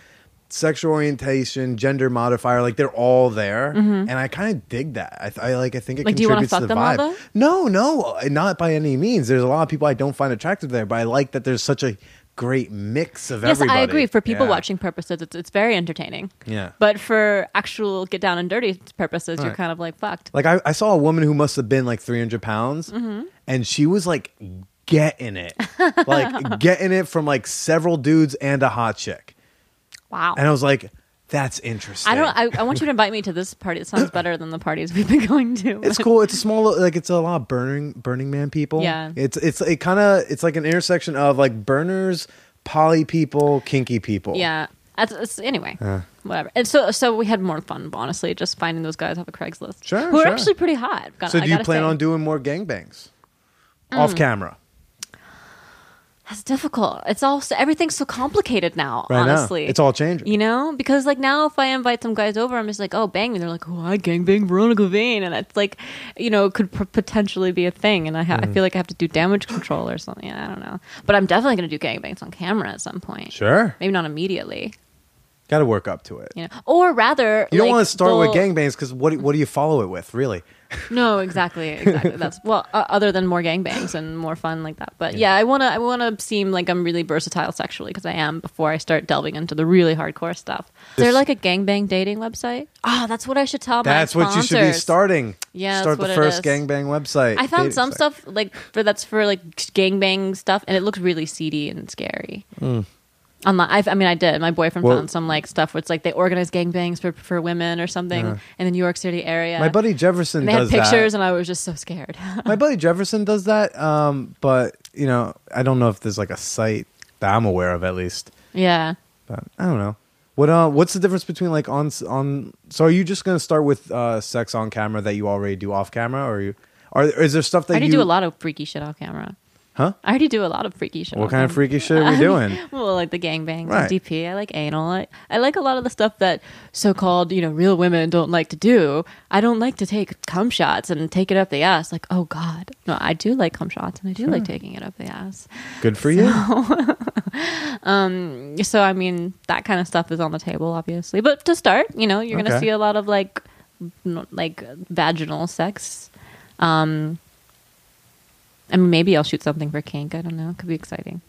sexual orientation, gender modifier. Like they're all there, and I kind of dig that. I, th- I like. I think it Mm-hmm. Like, do you wanna contributes to the them vibe. No, no, not by any means. There's a lot of people I don't find attractive there, but I like that there's such a great mix of yes, everybody. I agree. For people Yeah. watching purposes, it's it's very entertaining. Yeah. But for actual get down and dirty purposes, you're kind of like fucked. Like I, I saw a woman who must have been like 300 pounds, Mm-hmm. and she was like getting it, [LAUGHS] like getting it from like several dudes and a hot chick, Wow. and I was like, "That's interesting." I don't. I, I want you to invite me to this party. It sounds better than the parties we've been going to. it's cool. It's a small, like it's a lot of burning, Burning Man people. Yeah. it's it's it kind of it's like an intersection of like burners, poly people, kinky people. Yeah. That's, it's, anyway, whatever. And so, so we had more fun, honestly, just finding those guys off of Craigslist. Sure, who are sure. actually pretty hot. Gotta- So I do you gotta plan say. Mm. on doing more gangbangs off camera? That's difficult. It's all everything's so complicated now. Right now. honestly, It's all changing. You know, because like now, if I invite some guys over, I'm just like, oh, bang me. They're like, oh, I gangbang Veronica Vain, and it's like, you know, it could p- potentially be a thing, and I, ha- Mm. I feel like I have to do damage control or something. I don't know, but I'm definitely going to do gangbangs on camera at some point. Sure. Maybe not immediately. Got to work up to it. You know, or rather, You don't like, want to start with they'll- gangbangs because what do- what do you follow it with, really? [LAUGHS] No, exactly, exactly. That's well, uh, other than more gangbangs and more fun like that. But yeah, I wanna, I wanna seem like I'm really versatile sexually because I am before I start delving into the really hardcore stuff. Is there like a gangbang dating website? Oh, that's what I should tell my That's what you should be starting. Yeah, start that's the first gangbang website. I found some site. stuff like for that's for like gangbang stuff, and it looks really seedy and scary. Online, I've, I mean, I did. My boyfriend. Well- found some like stuff where it's like they organize gangbangs for for women or something in the New York City area. My buddy Jefferson and they had pictures, that. and I was just so scared. [LAUGHS] My buddy Jefferson does that, um, but you know, I don't know if there's like a site that I'm aware of at least. yeah. But I don't know. What uh, what's the difference between like on on? So are you just gonna start with uh, sex on camera that you already do off camera, or are you? Are is there stuff that I you do a lot of freaky shit off camera. Huh? I already do a lot of freaky shit. What kind of freaky shit are we [LAUGHS] doing? Well, like the gangbangs, Right. DP. I like anal. I, I like a lot of the stuff that so-called, you know, real women don't like to do. I don't like to take cum shots and take it up the ass. Like, oh god, no, I do like cum shots and I do like taking it up the ass. Good for you. [LAUGHS] um, So I mean, that kind of stuff is on the table, obviously. But to start, you know, you're gonna see a lot of like, like vaginal sex. Um, I mean, maybe I'll shoot something for kink. I don't know. It could be exciting.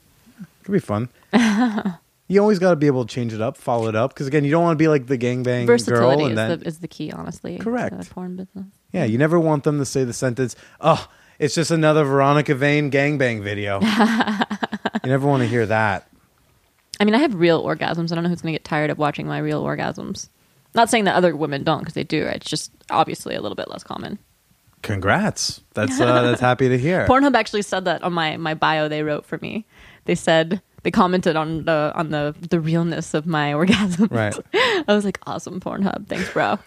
Could be fun. [LAUGHS] you always got to be able to change it up, follow it up, because again, you don't want to be like the gangbang Versatility girl, and is, then the, is the key, honestly. Correct. To the porn business. yeah, you never want them to say the sentence, "Oh, it's just another Veronica Vain gangbang video." [LAUGHS] you never want to hear that. I mean, I have real orgasms. I don't know who's going to get tired of watching my real orgasms. Not saying that other women don't, because they do. It's just obviously a little bit less common. Congrats. That's uh, that's [LAUGHS] happy to hear. Pornhub actually said that on my, my bio they wrote for me. They said they commented on the on the the realness of my [LAUGHS] orgasms. Right. I was like, awesome Pornhub. Thanks, bro.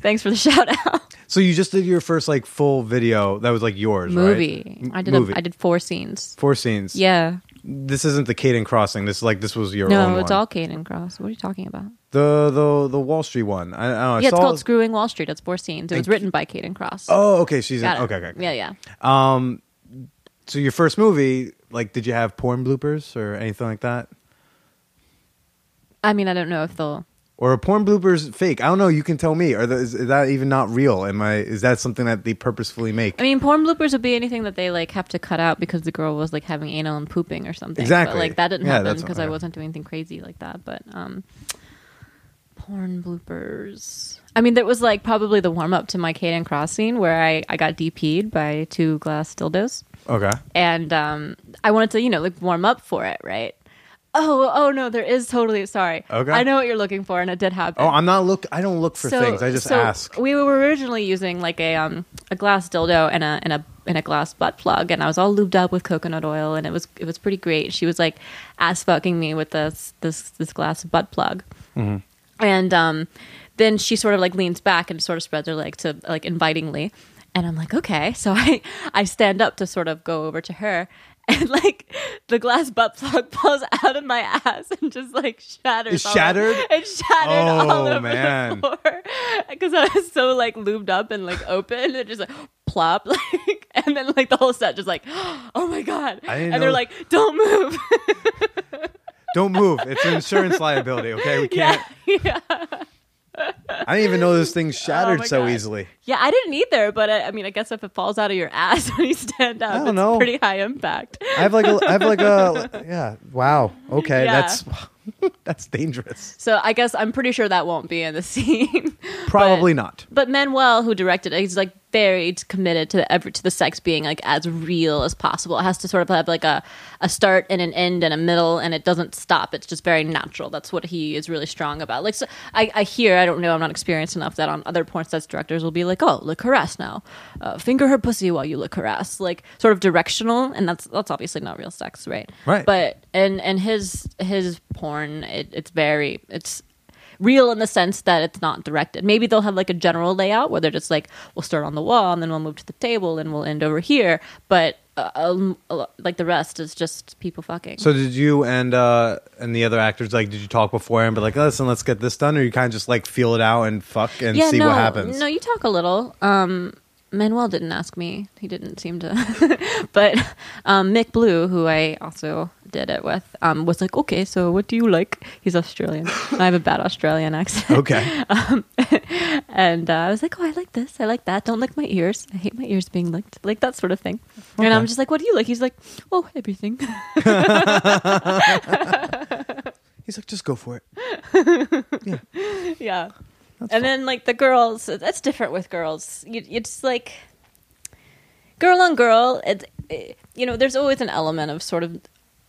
Thanks for the [LAUGHS] shout out. So you just did your first like full video that was like yours, Movie. right? I did Movie. A, I did four scenes. four scenes. Yeah. This isn't the Caden Crossing. This is like this was your No, it's one. all Kayden Kross. What are you talking about? The the the Wall Street one. I, I don't know. I yeah, it's called Screwing Wall Street. It's four scenes. It was written by Kayden Kross. Oh, okay. She's in, Got it. okay, okay. okay. Yeah, yeah. Um, so your first movie, like, did you have porn bloopers or anything like that, I mean, I don't know if they'll. or are porn bloopers fake? I don't know. You can tell me. Or is, is that even not real? Am I? Is that something that they purposefully make? I mean, porn bloopers would be anything that they like have to cut out because the girl was like having anal and pooping or something. Exactly. But, like that didn't Yeah, happen that's- because I okay. wasn't doing anything crazy like that. But um, porn bloopers. I mean, there was like probably the warm up to my Kayden Kross scene where I I got DP'd by two glass dildos. okay. and um, I wanted to, you know, like warm up for it, right? Oh, oh no, there is totally sorry. Okay. I know what you're looking for, and it did happen. Oh, I'm not look. I don't look for things. I just so ask. We were originally using like a um a glass dildo and a and a and a glass butt plug, and I was all lubed up with coconut oil, and it was it was pretty great. She was like ass fucking me with this this this glass butt plug, Mm-hmm. And um, then she sort of like leans back and sort of spreads her leg to like invitingly, and I'm like okay, [LAUGHS] so I I stand up to sort of go over to her. [LAUGHS] And like the glass butt plug [LAUGHS] falls out of my ass and just like shatters. It shattered? Over, it shattered all Oh, over man. the floor because I was so like lubed up and like open. It just like plop, like, and then like the whole set just like, [GASPS] oh my god! And they're like, don't move. Don't move. It's an insurance liability. Okay, we can't. [LAUGHS] yeah, I didn't even know this thing oh shattered Oh so God. easily. yeah. I didn't either, but I, I mean, I guess if it falls out of your ass [LAUGHS] when you stand up, I don't it's know. pretty high impact. I have like a. I have like a. [LAUGHS] Yeah. Wow. Okay. Yeah. That's that's dangerous. So I guess I'm pretty sure that won't be in the scene. Probably But- not. But Manuel, who directed it, he's like very committed to the ever to the sex being like as real as possible. It has to sort of have like a a start and an end and a middle, and it doesn't stop. It's just very natural. That's what he is really strong about. Like so I, I hear, I don't know, I'm not experienced enough that on other porn sets directors will be like, oh, look her now, uh, finger her pussy while you look her ass, like sort of directional, and that's that's obviously not real sex, right? Right. But and and his his porn, it, it's very it's real in the sense that it's not directed. Maybe they'll have like a general layout where they're just like, we'll start on the wall and then we'll move to the table and we'll end over here. But uh, um, like the rest is just people fucking. So did you and uh and the other actors like did you talk before and be like listen let's get this done or you kind of just like feel it out and fuck and yeah, see no, what happens? no, you talk a little. Um, Manuel didn't ask me. He didn't seem to. [LAUGHS] but um, Mick Blue, who I also did it with, um, was like, "Okay, so what do you like?" He's Australian. I have a bad Australian accent. Okay. [LAUGHS] [LAUGHS] And uh, I was like, "Oh, I like this. I like that. Don't lick my ears. I hate my ears being licked. Like that sort of thing." And I'm just like, "What do you like?" He's like, "Oh, everything." He's like, just go for it. Yeah. yeah. And then like the girls, that's different with girls. You, it's like girl on girl. It's it, you know, there's always an element of sort of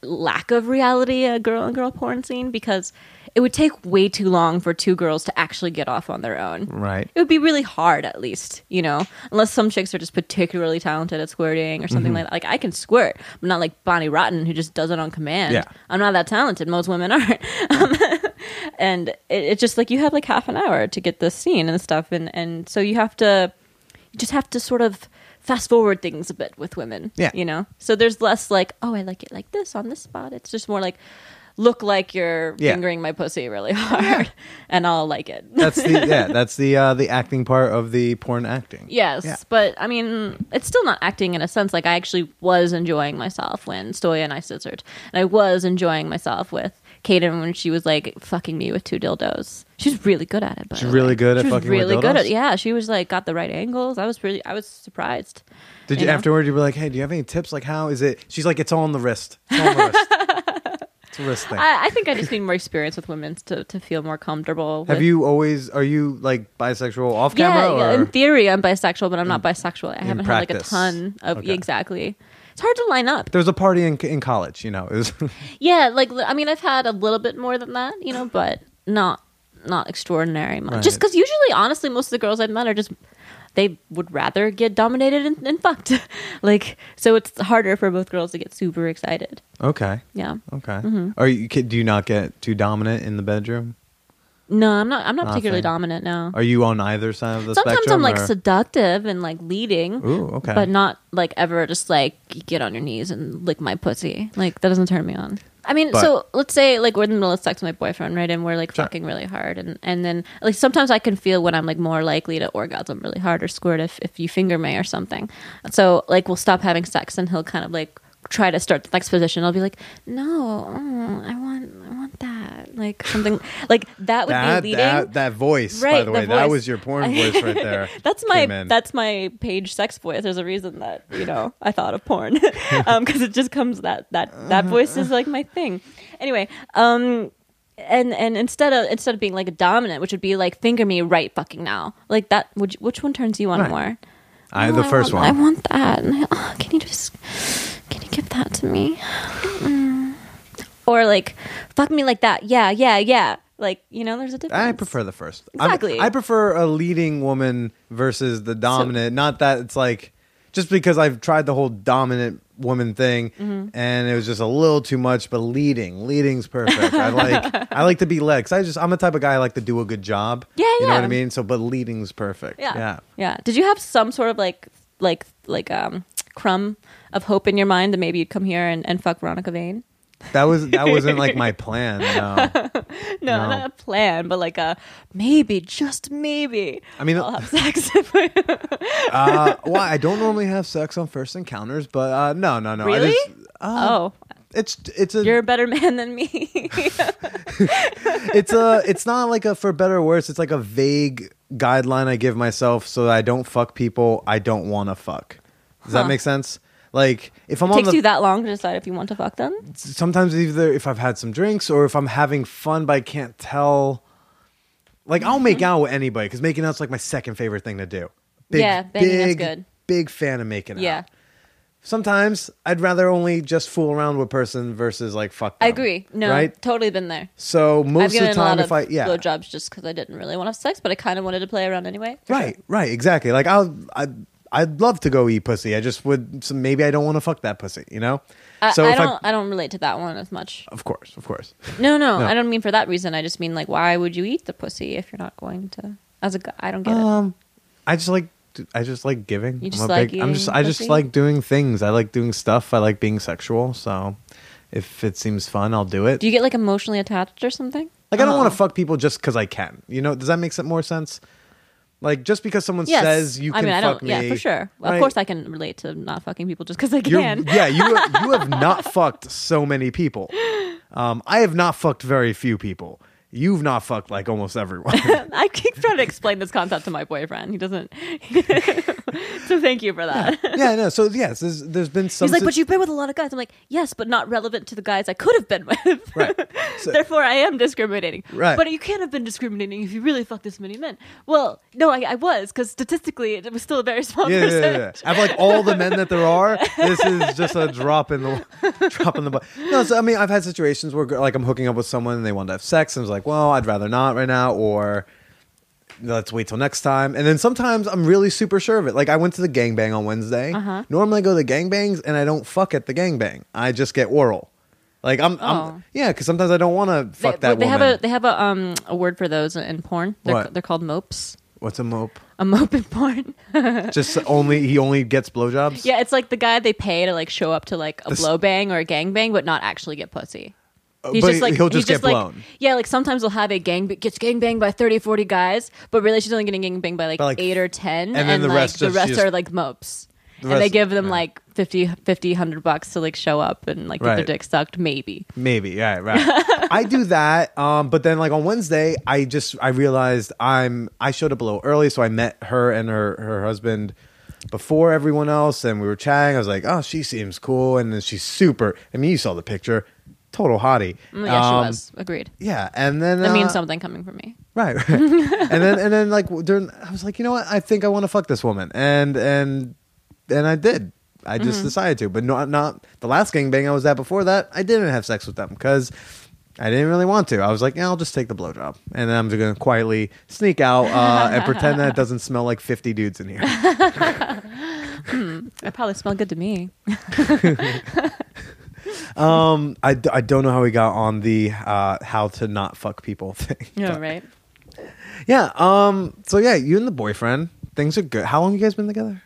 lack of reality a girl on girl porn scene because it would take way too long for two girls to actually get off on their own. Right. It would be really hard, at least, you know, unless some chicks are just particularly talented at squirting or something like that. Like I can squirt, but not like Bonnie Rotten who just does it on command. Yeah. I'm not that talented. Most women aren't. [LAUGHS] Um, and it, it's just like you have like half an hour to get the scene and stuff, and and so you have to, you just have to sort of fast forward things a bit with women. Yeah. You know, so there's less like, oh, I like it like this on this spot. It's just more like. Look like you're Yeah. fingering my pussy really [LAUGHS] hard, and I'll like it. That's the yeah. [LAUGHS] That's the uh, the acting part of the porn acting. Yes, Yeah. but I mean, it's still not acting in a sense. Like I actually was enjoying myself when Stoya and I scissored, and I was enjoying myself with Kayden when she was like fucking me with two dildos. She's really good at it. By She's really good at She was fucking with really good at yeah. She was like got the right angles. I was really I was surprised. Did you, You know? afterward? You were like, hey, do you have any tips? Like, how is it? She's like, it's all on the wrist. It's all on the wrist. [LAUGHS] It's a wrist thing. I, I think I just need more experience with women to to feel more comfortable. Have with- you always? Are you like bisexual off Yeah, camera? yeah, or? in theory, I'm bisexual, but I'm not bisexual. I haven't had like a practice. ton of Okay. exactly. It's hard to line up. there was a party in in college. You know, it was [LAUGHS] Yeah, like I mean, I've had a little bit more than that, you know, but not not extraordinary much. Right. Just because usually, honestly, most of the girls I've met are just they would rather get dominated and, and fucked. [LAUGHS] like, so it's harder for both girls to get super excited. okay. Yeah. Okay. Mm-hmm. Are you? Do you not get too dominant in the bedroom? No, I'm not. I'm not particularly Nothing. dominant now. Are you on either side of the Sometimes spectrum? I'm like or- seductive and like leading. Ooh, okay. But not like ever just like get on your knees and lick my pussy. Like that doesn't turn me on. I mean, But- so let's say like we're in the middle of sex with my boyfriend, right? And we're like Sure. fucking really hard, and and then like sometimes I can feel when I'm like more likely to orgasm really hard or squirt if if you finger me or something. So like we'll stop having sex, and he'll kind of like try to start the next position. I'll be like, no, mm, I want I want that, like something [LAUGHS] like that would that, be leading. that that voice. by Right, the the way, that was your porn [LAUGHS] voice right there. [LAUGHS] that's my that's my page sex voice. There's a reason that you know I thought of porn because it just comes that that that voice is like my thing. Anyway, um, and and instead of instead of being like a dominant, which would be like finger me right fucking now, like that. Would you- which one turns you on Right. more? I Oh, the first want, I want that. And I- oh, can you just can you give that to me? Mm. Or like fuck me like that. Yeah, yeah, yeah. Like you know, there's a difference. I prefer the first. I'm- Exactly. I prefer a leading woman versus the dominant. Not that it's like just because I've tried the whole dominant woman thing Mm-hmm. and it was just a little too much. But leading, leading's perfect. I like [LAUGHS] I like to be led 'cause I just I'm the type of guy I like to do a good job. Yeah, You know what yeah. I mean? So, but leading's perfect. Yeah. yeah. Yeah. Did you have some sort of like like like um crumb of hope in your mind that maybe you'd come here and, and fuck Veronica Vain? That was that [LAUGHS] wasn't like my plan. No. [LAUGHS] No, No. not a plan, but like a maybe, just maybe. I mean, I'll [LAUGHS] have sex. uh, well, I don't normally have sex on first encounters, but uh, no, no, no. I Really? just, uh, oh, it's it's a you're a better man than me. it's a it's not like a for better or worse it's like a vague guideline i give myself so that i don't fuck people i don't want to fuck does that make sense like if i'm on Takes the you that long to decide if you want to fuck them? sometimes either if i've had some drinks or if i'm having fun but i can't tell like i'll make mm-hmm. out with anybody because making out's like my second favorite thing to do big, Yeah, banging, big, good. big fan of making out. Yeah. out sometimes i'd rather only just fool around with a person versus like fuck I them, agree. No, right totally been there. so I've most of given the a lot time of if i yeah blowjobs just because I didn't really want to have sex, but I kind of wanted to play around anyway. Right, right, exactly. Like I'll, I, I'd love to go eat pussy. I just would. So maybe I don't want to fuck that pussy. You know. I, so I don't. I, don't relate to that one as much. of course, of course. No, no, [LAUGHS] No. I don't mean for that reason. I just mean like, why would you eat the pussy if you're not going to? As a I don't get it. Um, I just like, I just like giving. You just I'm like big, I'm just, eating I just like doing things. I like doing stuff. I like being sexual. So, if it seems fun, I'll do it. Do you get like emotionally attached or something? like I don't Oh. want to fuck people just because I can. You know? Does that make some more sense? Like just because someone Yes. says you I can mean, I fuck don't. me, Yeah, for sure. Of course, I can relate to not fucking people just because I You're- can. yeah, you [LAUGHS] you have not fucked so many people. Um, I have not fucked very few people. You've not fucked like almost everyone. [LAUGHS] I keep trying to explain this concept to my boyfriend. He doesn't. [LAUGHS] so thank you for that. yeah, no. So yes, there's, there's been some. He's like, sit- but you've been with a lot of guys. I'm like, yes, but not relevant to the guys I could have been with. Right. [LAUGHS] So- Therefore, I am discriminating. Right. But you can't have been discriminating if you really fucked this many men. Well, no, I, I was because statistically, it was still a very small yeah, yeah, yeah, yeah. Of like all the men that there are, this is just a drop in the drop in the butt. No, so I mean, I've had situations where like I'm hooking up with someone and they want to have sex, and I was like, well, I'd rather not right now, or let's wait till next time. And then sometimes I'm really super sure of it. Like I went to the gangbang on Wednesday. Uh-huh. Normally I go to the gangbangs and I don't fuck at the gangbang. I just get oral. Like I'm, Oh. I'm yeah, because sometimes I don't want to fuck they, that they woman. have a they have a um a word for those in porn. They're What? they're called mopes. What's a mope? A mope in porn. [LAUGHS] Just only he only gets blowjobs. yeah, it's like the guy they pay to like show up to like a This- blow bang or a gang bang, but not actually get pussy. Uh, but he'll just get like, blown. Yeah, like sometimes we'll have a gang gets gang banged by 30, 40 guys, but really she's only getting gang banged by like, By, like, eight or ten, and then the like, rest the just- rest just- are like mopes. The and they rest- give them yeah. like 50, 50, 100 bucks to like show up and like get their dick sucked, maybe. Maybe, yeah, right. [LAUGHS] I do that, um, but then like on Wednesday, I just I realized I'm I showed up a little early, so I met her and her her husband before everyone else, and we were chatting. I was like, oh, she seems cool, and then she's super. I mean, you saw the picture, total hottie. Mm, Yeah, Um, she was. Agreed. Yeah, and then That uh, means something coming from me. Right, right. [LAUGHS] and then and then like during, I was like, you know what? I think I want to fuck this woman, and and and I did. I just Mm-hmm. decided to, but not not the last gangbang I was at before that. I didn't have sex with them because I didn't really want to. I was like, yeah, I'll just take the blowjob, and then I'm just gonna quietly sneak out uh, and pretend that it [LAUGHS] doesn't smell like fifty dudes in here. [LAUGHS] It probably smelled good to me. [LAUGHS] Um, I, d- I don't know how we got on the uh, how to not fuck people [LAUGHS] thing. Yeah, but- right. Yeah. Um. So yeah, you and the boyfriend, things are good. How long you guys been together?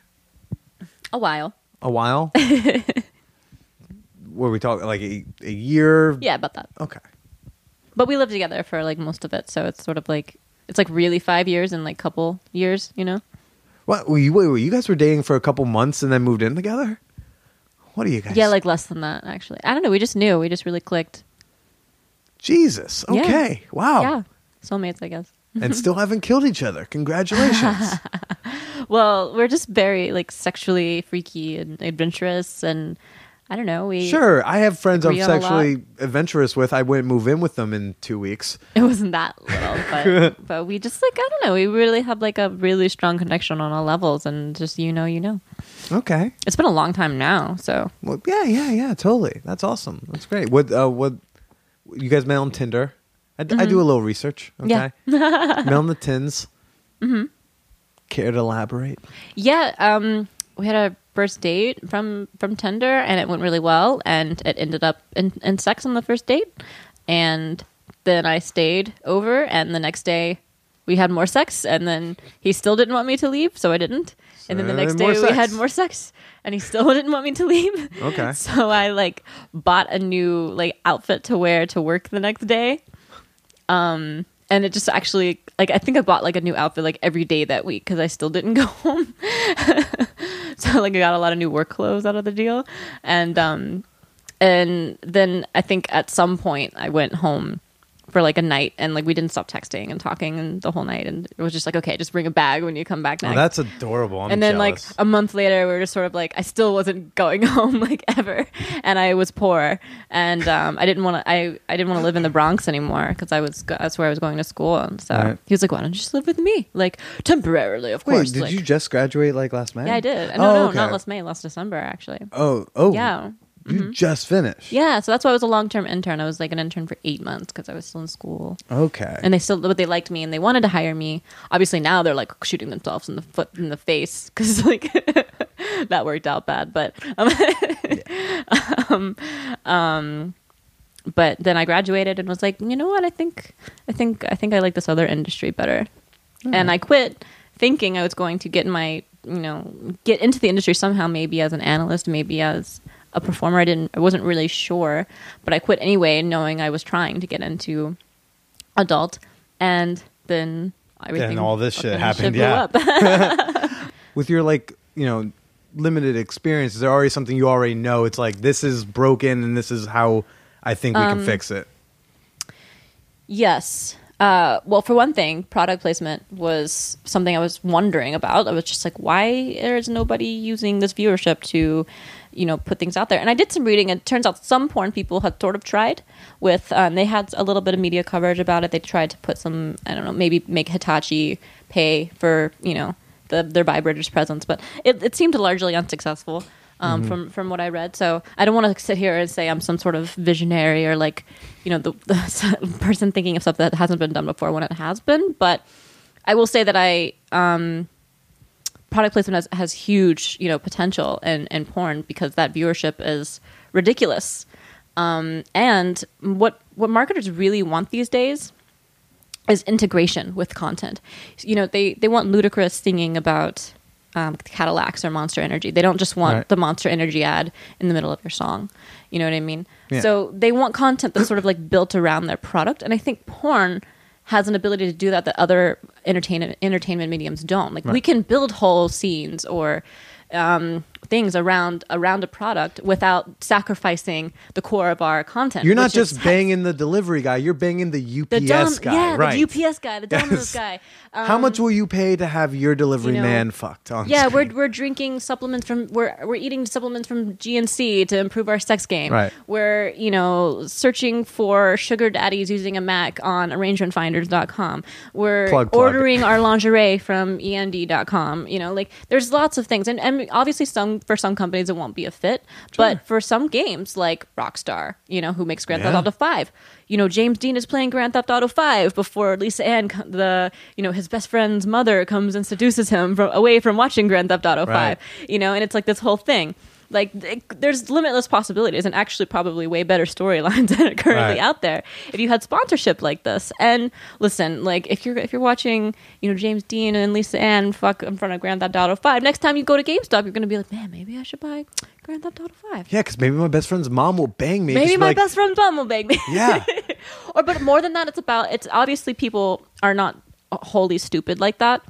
A while. A while. [LAUGHS] Were we talking like a, a year? Yeah, about that. Okay. But we lived together for like most of it, so it's sort of like it's like really five years and like couple years, you know. What? You, wait, wait, you guys were dating for a couple months and then moved in together? What are you guys? Yeah, like less than that actually. I don't know. We just knew. We just really clicked. Jesus. Yeah. Okay. Wow. Yeah, soulmates, I guess. and still [LAUGHS] haven't killed each other. Congratulations. [LAUGHS] Well, we're just very like sexually freaky and adventurous, and I don't know. We sure. I have friends I'm Agree on a lot. sexually adventurous with. I wouldn't move in with them in two weeks. [LAUGHS] It wasn't that little, but but we just like I don't know. We really have like a really strong connection on all levels, and just you know, you know. Okay. It's been a long time now, so Well, yeah, yeah, yeah. Totally. That's awesome. That's great. What? Uh, what? You guys met on Tinder? I, d- I do a little research. Okay. Mm-hmm. [LAUGHS] Yeah. met on the tins. Mm-hmm. Care to elaborate? yeah. Um, we had a first date from from Tinder, and it went really well, and it ended up in, in sex on the first date, and then I stayed over, and the next day we had more sex, and then he still didn't want me to leave, so I didn't. And then the next day more we had more sex, and he still [LAUGHS] didn't want me to leave. Okay. [LAUGHS] So I like bought a new like outfit to wear to work the next day. Um and it just actually like I think I bought like a new outfit like every day that week cuz I still didn't [LAUGHS] go home. so like I got a lot of new work clothes out of the deal and um and then I think at some point I went home for like a night and like we didn't stop texting and talking and the whole night and it was just like okay just bring a bag when you come back next Oh, that's adorable. I'm and then jealous. like a month later we were just sort of like i still wasn't going [LAUGHS] home like ever and i was poor and um, i didn't want to I, I didn't want to live in the bronx anymore because i was that's where i was going to school and so Right. he was like why don't you just live with me like temporarily of Wait, course did like- you just graduate like last May? yeah i did no Oh, no okay. not last may last december actually Oh, oh, yeah You just finished. yeah so that's why i was a long-term intern. I was like an intern for eight months because i was still in school. Okay. and they still but they liked me and they wanted to hire me. Obviously now they're like shooting themselves in the foot in the face because [LAUGHS] like [LAUGHS] that worked out bad but um, [LAUGHS] um, um but then i graduated and was like you know what? I think i think i think i like this other industry better. And i quit thinking i was going to get in my you know get into the industry somehow maybe as an analyst maybe as a performer i didn't i wasn't really sure but i quit anyway knowing i was trying to get into adult and then everything all this shit fucking happened, blew yeah. up. [LAUGHS] With your like, you know, limited experience, is there already something you already know? It's like this is broken and this is how I think we Um, can fix it. Yes. Uh, well, for one thing, product placement was something I was wondering about. I was just like, why is nobody using this viewership to, you know, put things out there? And I did some reading. and It turns out some porn people had sort of tried with. Um, they had a little bit of media coverage about it. They tried to put some, I don't know, maybe make Hitachi pay for, you know, the, their vibrators presence, but it, it seemed largely unsuccessful. Um, From from what I read, so I don't want to sit here and say I'm some sort of visionary or like, you know, the, the [LAUGHS] person thinking of stuff that hasn't been done before when it has been. But I will say that I um, product placement has, has huge you know potential in, in porn because that viewership is ridiculous. Um, and what what marketers really want these days is integration with content. You know, they they want Ludacris singing about um, Cadillacs or Monster Energy. They don't just want Right. the Monster Energy ad in the middle of your song. You know what I mean? Yeah. So they want content that's sort of like built around their product, and I think porn has an ability to do that that other entertainment entertainment mediums don't. Like we can build whole scenes or um, things around around a product without sacrificing the core of our content. You're not just sex. banging the delivery guy; you're banging the UPS the dumb, guy, yeah, right? the UPS guy, the Domino's Yes. guy. How much will you pay to have your delivery Um, you know, man fucked on? Yeah, we're we're drinking supplements from we're we're eating supplements from GNC to improve our sex game. Right. We're you know searching for sugar daddies using a Mac on arrangementfinders.com. We're Plug, plug. ordering our lingerie from end.com. You know, like there's lots of things, and and obviously some for some companies it won't be a fit, but for some games like Rockstar, you know, who makes Grand Theft Auto Five. You know, James Deen is playing Grand Theft Auto Five before Lisa Ann, the you know his best friend's mother, comes and seduces him from away from watching Grand Theft Auto Right. Five. You know, and it's like this whole thing. Like it, there's limitless possibilities, and actually probably way better storylines [LAUGHS] than are currently Right. out there if you had sponsorship like this. And listen, like if you're if you're watching, you know, James Deen and Lisa Ann fuck in front of Grand Theft Auto Five, next time you go to GameStop, you're gonna be like, man, maybe I should buy Grand Theft Auto Five. yeah, because maybe my best friend's mom will bang me. Maybe my like, best friend's mom will bang me. Yeah, [LAUGHS] or but more than that it's about it's obviously people are not wholly stupid like that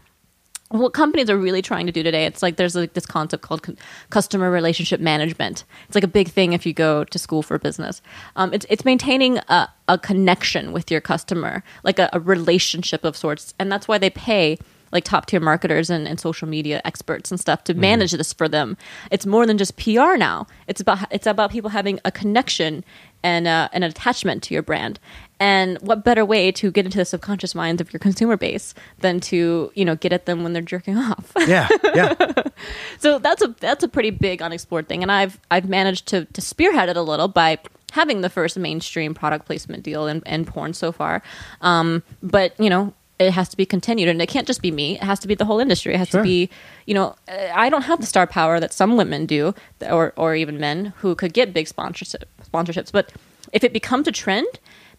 what companies are really trying to do today it's like there's like this concept called cu- customer relationship management. It's like a big thing if you go to school for business. Um, it's, it's maintaining a, a connection with your customer like a, a relationship of sorts and that's why they pay like top tier marketers and, and social media experts and stuff to manage this for them. It's more than just pr now. It's about it's about people having a connection and uh, an attachment to your brand. And what better way to get into the subconscious minds of your consumer base than to you know get at them when they're jerking off? yeah, yeah. [LAUGHS] so that's a that's a pretty big unexplored thing, and I've I've managed to to spearhead it a little by having the first mainstream product placement deal in, in porn so far. Um, but you know. It has to be continued, and it can't just be me. It has to be the whole industry. It has Sure. to be, you know, I don't have the star power that some women do, or or even men who could get big sponsorship sponsorships. But if it becomes a trend,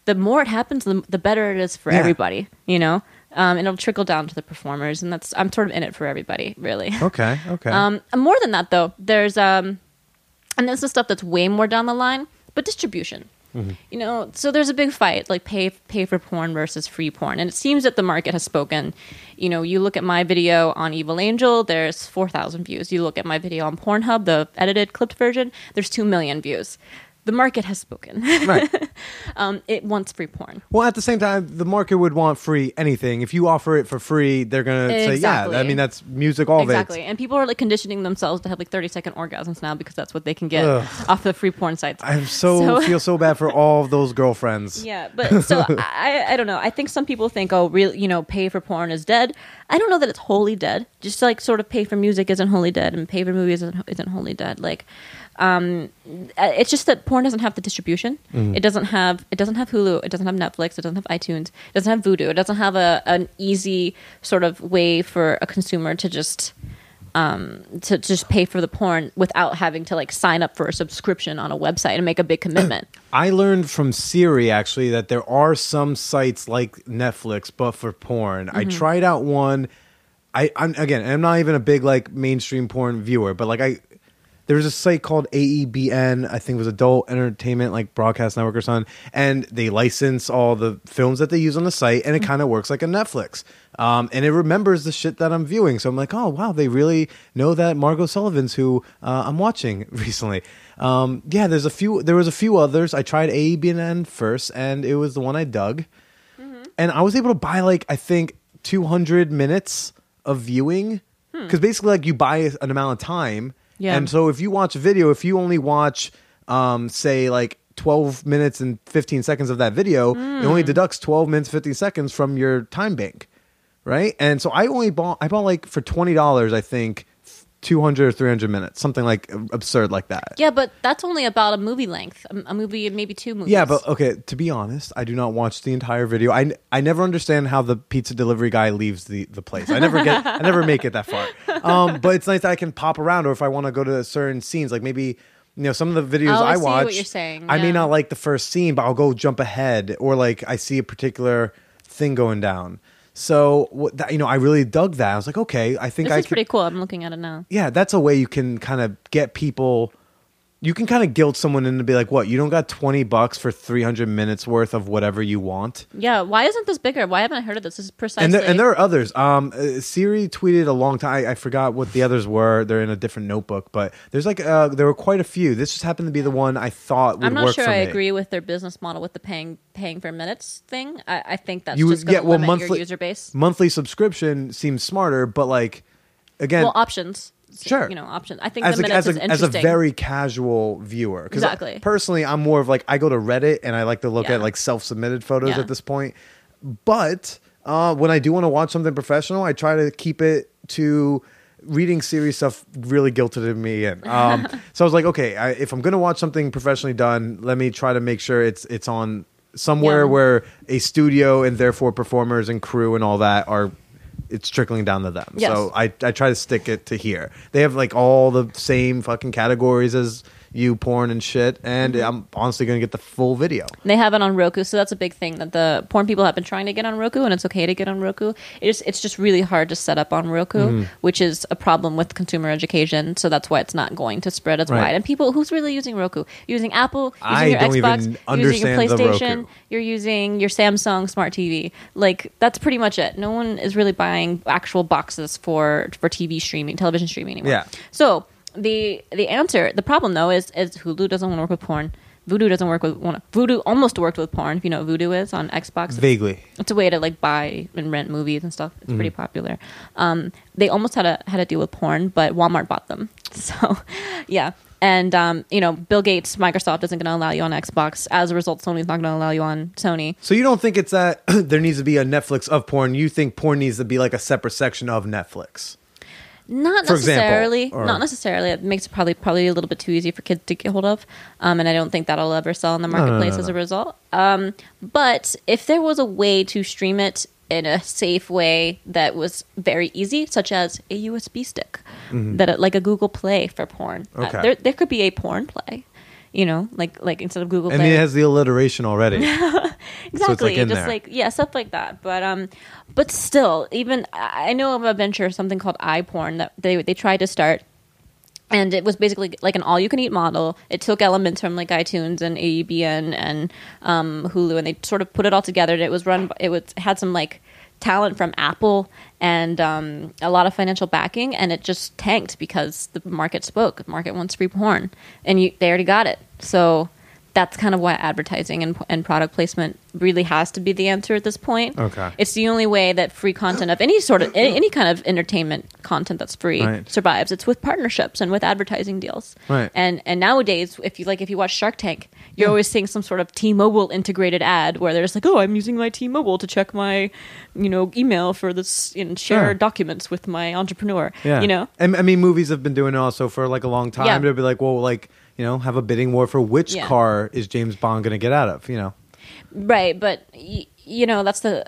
the more it happens, the, the better it is for Yeah. everybody. You know, um, and it'll trickle down to the performers, and that's I'm sort of in it for everybody, really. [LAUGHS] Okay, okay. Um, and more than that, though, there's um, and this is stuff that's way more down the line, but distribution. You know, so there's a big fight, like pay pay for porn versus free porn, and it seems that the market has spoken. You know, you look at my video on Evil Angel, there's four thousand views. You look at my video on Pornhub, the edited clipped version, there's two million views. The market has spoken. right. [LAUGHS] um, it wants free porn. Well, at the same time, the market would want free anything. If you offer it for free, they're gonna say, "Yeah, I mean that's music, all exactly. it." And people are like conditioning themselves to have like 30 second orgasms now because that's what they can get Ugh. off the free porn sites. I so, So- feel so bad for all of those girlfriends. [LAUGHS] Yeah, but so I, I don't know. I think some people think, oh, real, you know, pay for porn is dead. I don't know that it's wholly dead. Just like sort of pay for music isn't wholly dead, and pay for movies isn't, isn't wholly dead. Like, um, uh, it's just that porn doesn't have the distribution. It doesn't have it doesn't have Hulu. It doesn't have Netflix. It doesn't have iTunes. It doesn't have Vudu. It doesn't have a an easy sort of way for a consumer to just um, to just pay for the porn without having to like sign up for a subscription on a website and make a big [CLEARS THROAT] commitment. I learned from Siri actually that there are some sites like Netflix, but for porn. I Mm-hmm. tried out one. I I'm, again, I'm not even a big like mainstream porn viewer, but like I, there was a site called AEBN, I think it was Adult Entertainment like Broadcast Network or something, and they license all the films that they use on the site, and it kind of works like a Netflix. Um, and it remembers the shit that I'm viewing, so I'm like, oh wow, they really know that Margot Sullivan's who uh, I'm watching [LAUGHS] recently. Um, yeah, there's a few. There was a few others. I tried AEBN first, and it was the one I dug, and I was able to buy like I think 200 minutes of viewing because basically like you buy an amount of time Yeah. and so if you watch a video if you only watch um say like 12 minutes and 15 seconds of that video it only deducts 12 minutes 15 seconds from your time bank right and so i only bought i bought like for $20 i think 200 or 300 minutes something like absurd like that Yeah, but that's only about a movie length. A, a movie, maybe two movies. yeah, but okay. To be honest, I do not watch the entire video. I, I never understand how the pizza delivery guy leaves the, the place. I never get I never make it that far. [LAUGHS] Um, but it's nice that I can pop around, or if I want to go to certain scenes, like maybe you know some of the videos Oh, I I, see what watch. you're saying, I may not like the first scene, but I'll go jump ahead, or like I see a particular thing going down. So you know, I really dug that. I was like, okay, I think this I is pretty cool. I'm looking at it now. yeah, that's a way you can kind of get people. You can kind of guilt someone into be like, "What? You don't got twenty bucks for three hundred minutes worth of whatever you want?" Yeah, why isn't this bigger? Why haven't I heard of this? This is precisely. And there, and there are others. Um, uh, Siri tweeted a long time. I, I forgot what the others were. They're in a different notebook, but there's like uh, there were quite a few. This just happened to be the one I thought would I'm not sure I me. agree with their business model with the paying paying for minutes thing. I, I think that's You just get well monthly your user base. monthly subscription seems smarter, but like again, Well, options. Sure. You know, options. I think as the a, as, a, as a very casual viewer. Exactly. Personally, I'm more of like I go to Reddit and I like to look Yeah. at like self-submitted photos Yeah. at this point. But uh, when I do want to watch something professional, I try to keep it to reading series stuff. Really guilted me in. [LAUGHS] Um, so I was like, okay, I, if I'm gonna watch something professionally done, let me try to make sure it's it's on somewhere Yeah. where a studio and therefore performers and crew and all that are it's trickling down to them. Yes. So I, I try to stick it to here. They have like all the same fucking categories as YouPorn and shit, and Mm-hmm. I'm honestly gonna get the full video. They have it on Roku, so that's a big thing that the porn people have been trying to get on Roku, and it's okay to get on Roku. It's it's just really hard to set up on Roku, Mm-hmm. which is a problem with consumer education. So that's why it's not going to spread as Right. wide. And people, who's really using Roku? Using Apple, using I your Xbox, using your PlayStation, you're using your Samsung Smart TV. Like that's pretty much it. No one is really buying actual boxes for for TV streaming, television streaming anymore. Yeah. So the the answer, the problem though, is is Hulu doesn't want to work with porn. Vudu doesn't work with wanna- Vudu. Almost worked with porn. If you know what Vudu is on Xbox, It's- Vaguely. it's a way to like buy and rent movies and stuff. It's pretty Mm-hmm. popular. Um, they almost had a had a deal with porn, but Walmart bought them. [LAUGHS] So, yeah. And um, you know, Bill Gates, Microsoft isn't going to allow you on Xbox. As a result, Sony's not going to allow you on Sony. So you don't think it's that [CLEARS THROAT] there needs to be a Netflix of porn? You think porn needs to be like a separate section of Netflix? Not For necessarily. or- Not necessarily. It makes it probably probably a little bit too easy for kids to get hold of, um, and I don't think that'll ever sell in the marketplace as a result. Um, but if there was a way to stream it in a safe way that was very easy, such as a USB stick, that it, like a Google Play for porn, uh, there there could be a porn play. You know, like like instead of Google And Play, it has the alliteration already. [LAUGHS] exactly in just there. like yeah stuff like that but um but still even i I know of a venture something called iporn that they they tried to start and it was basically like an all-you-can-eat model. It took elements from like iTunes and AEBN and um, Hulu, and they sort of put it all together. And it was run. It was had some like talent from Apple and um, a lot of financial backing, and it just tanked because the market spoke. The market wants free porn, and you, they already got it. So that's kind of why advertising and, and product placement really has to be the answer at this point. Okay. it's the only way that free content of any sort of any, any kind of entertainment content that's free Right. survives. It's with partnerships and with advertising deals. Right. And and nowadays, if you like, if you watch Shark Tank, you're always seeing some sort of T-Mobile integrated ad where they're just like, "Oh, I'm using my T-Mobile to check my, you know, email for this and share Sure. documents with my entrepreneur." Yeah. You know. And I mean, movies have been doing it also for like a long time. Yeah. They'll be like, well, like, you know, have a bidding war for which Yeah. car is James Bond going to get out of, you know? Right, but y- you know that's the.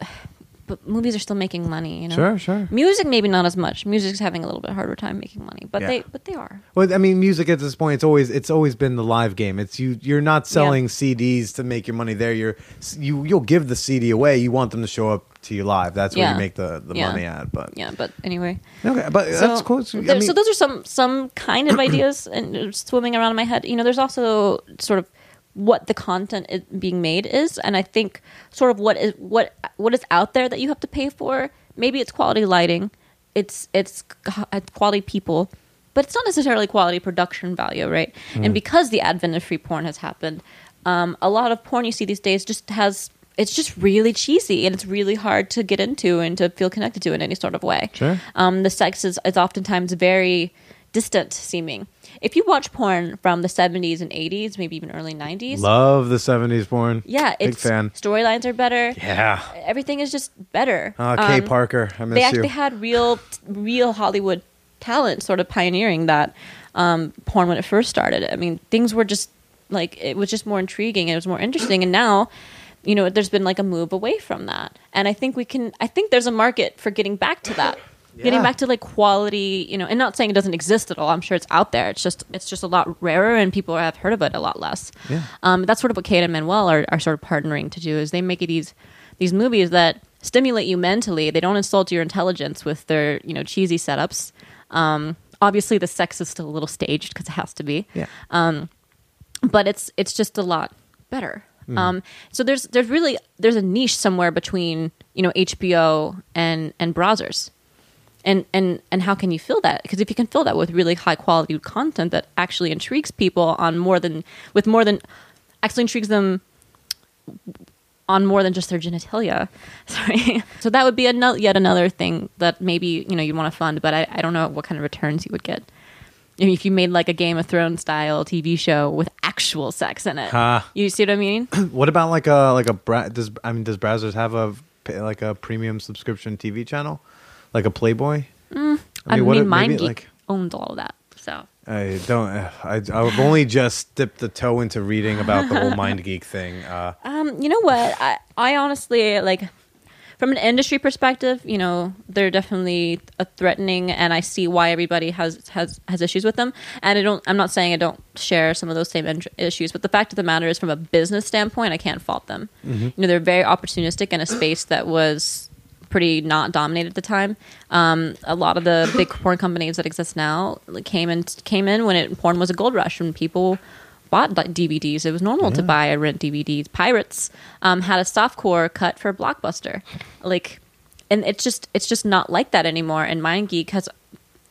But movies are still making money, you know. Sure, sure. Music maybe not as much. Music's having a little bit harder time making money, but Yeah. they but they are. Well, I mean, music at this point, it's always it's always been the live game. It's you. You're not selling CDs to make your money there. You're you. You'll give the CD away. You want them to show up to you live. That's where Yeah. you make the, the Yeah. money at. But Yeah, but anyway. okay, but that's cool. I there- mean, so those are some some kind of [CLEARS THROAT] ideas and swimming around in my head. You know, there's also sort of what the content is being made is, and I think sort of what is what what is out there that you have to pay for. Maybe it's quality lighting, it's it's c- quality people, but it's not necessarily quality production value, right? And because the advent of free porn has happened, um, a lot of porn you see these days just has it's just really cheesy and it's really hard to get into and to feel connected to in any sort of way. Sure. Um, the sex is, is oftentimes very distant seeming. If you watch porn from the 70s and 80s, maybe even early 90s, love the '70s porn. yeah, big it's fan. storylines are better. Yeah. Everything is just better. Uh, Kay Um, Parker, I miss they you. actually had real real Hollywood talent sort of pioneering that um, porn when it first started. I mean, things were just like it was just more intriguing. It was more interesting, and now. You know, there's been like a move away from that, and I think we can. I think there's a market for getting back to that, [COUGHS] getting back to like quality. You know, and not saying it doesn't exist at all. I'm sure it's out there. It's just it's just a lot rarer, and people have heard of it a lot less. Yeah. Um, that's sort of what Kayden and Manuel are, are sort of partnering to do is they make these these movies that stimulate you mentally. They don't insult your intelligence with their you know cheesy setups. Um, obviously, the sex is still a little staged because it has to be, yeah. Um, but it's it's just a lot better. Hmm. Um, so there's there's really there's a niche somewhere between you know HBO and and Brazzers. And, and and how can you fill that? Because if you can fill that with really high quality content that actually intrigues people on more than with more than actually intrigues them on more than just their genitalia. [LAUGHS] Sorry. so that would be another, yet another thing that maybe you know you'd want to fund, but I, I don't know what kind of returns you would get. I mean, if you made like a Game of Thrones style TV show with actual sex in it, Huh. you see what I mean? [CLEARS THROAT] What about like a like a bra- does I mean does Brazzers have a like a premium subscription TV channel, like a Playboy? Mm. I mean, what if- MindGeek maybe, like owns all of that. So I don't. [SIGHS] I I've only just dipped the toe into reading about the whole [LAUGHS] MindGeek thing. Uh, Um, you know what? I, I honestly like from an industry perspective, you know, they're definitely a threatening and I see why everybody has has has issues with them. And I don't I'm not saying I don't share some of those same in- issues, but the fact of the matter is from a business standpoint, I can't fault them. You know, they're very opportunistic in a space that was pretty not dominated at the time. Um, a lot of the big porn companies that exist now came in came in when it, porn was a gold rush and people bought DVDs. It was normal to buy and rent DVDs. Pirates um, had a softcore cut for Blockbuster, like, and it's just it's just not like that anymore. And MindGeek has,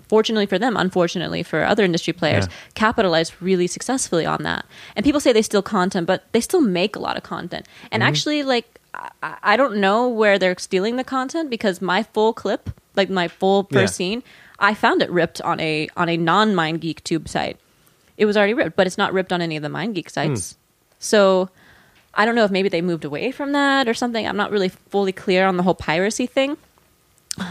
fortunately for them, unfortunately for other industry players, Yeah. capitalized really successfully on that. And people say they steal content, but they still make a lot of content. And actually, like, I, I don't know where they're stealing the content because my full clip, like my full first Yeah. scene, I found it ripped on a on a non MindGeek tube site it was already ripped, but it's not ripped on any of the MindGeek sites. So I don't know if maybe they moved away from that or something. I'm not really fully clear on the whole piracy thing.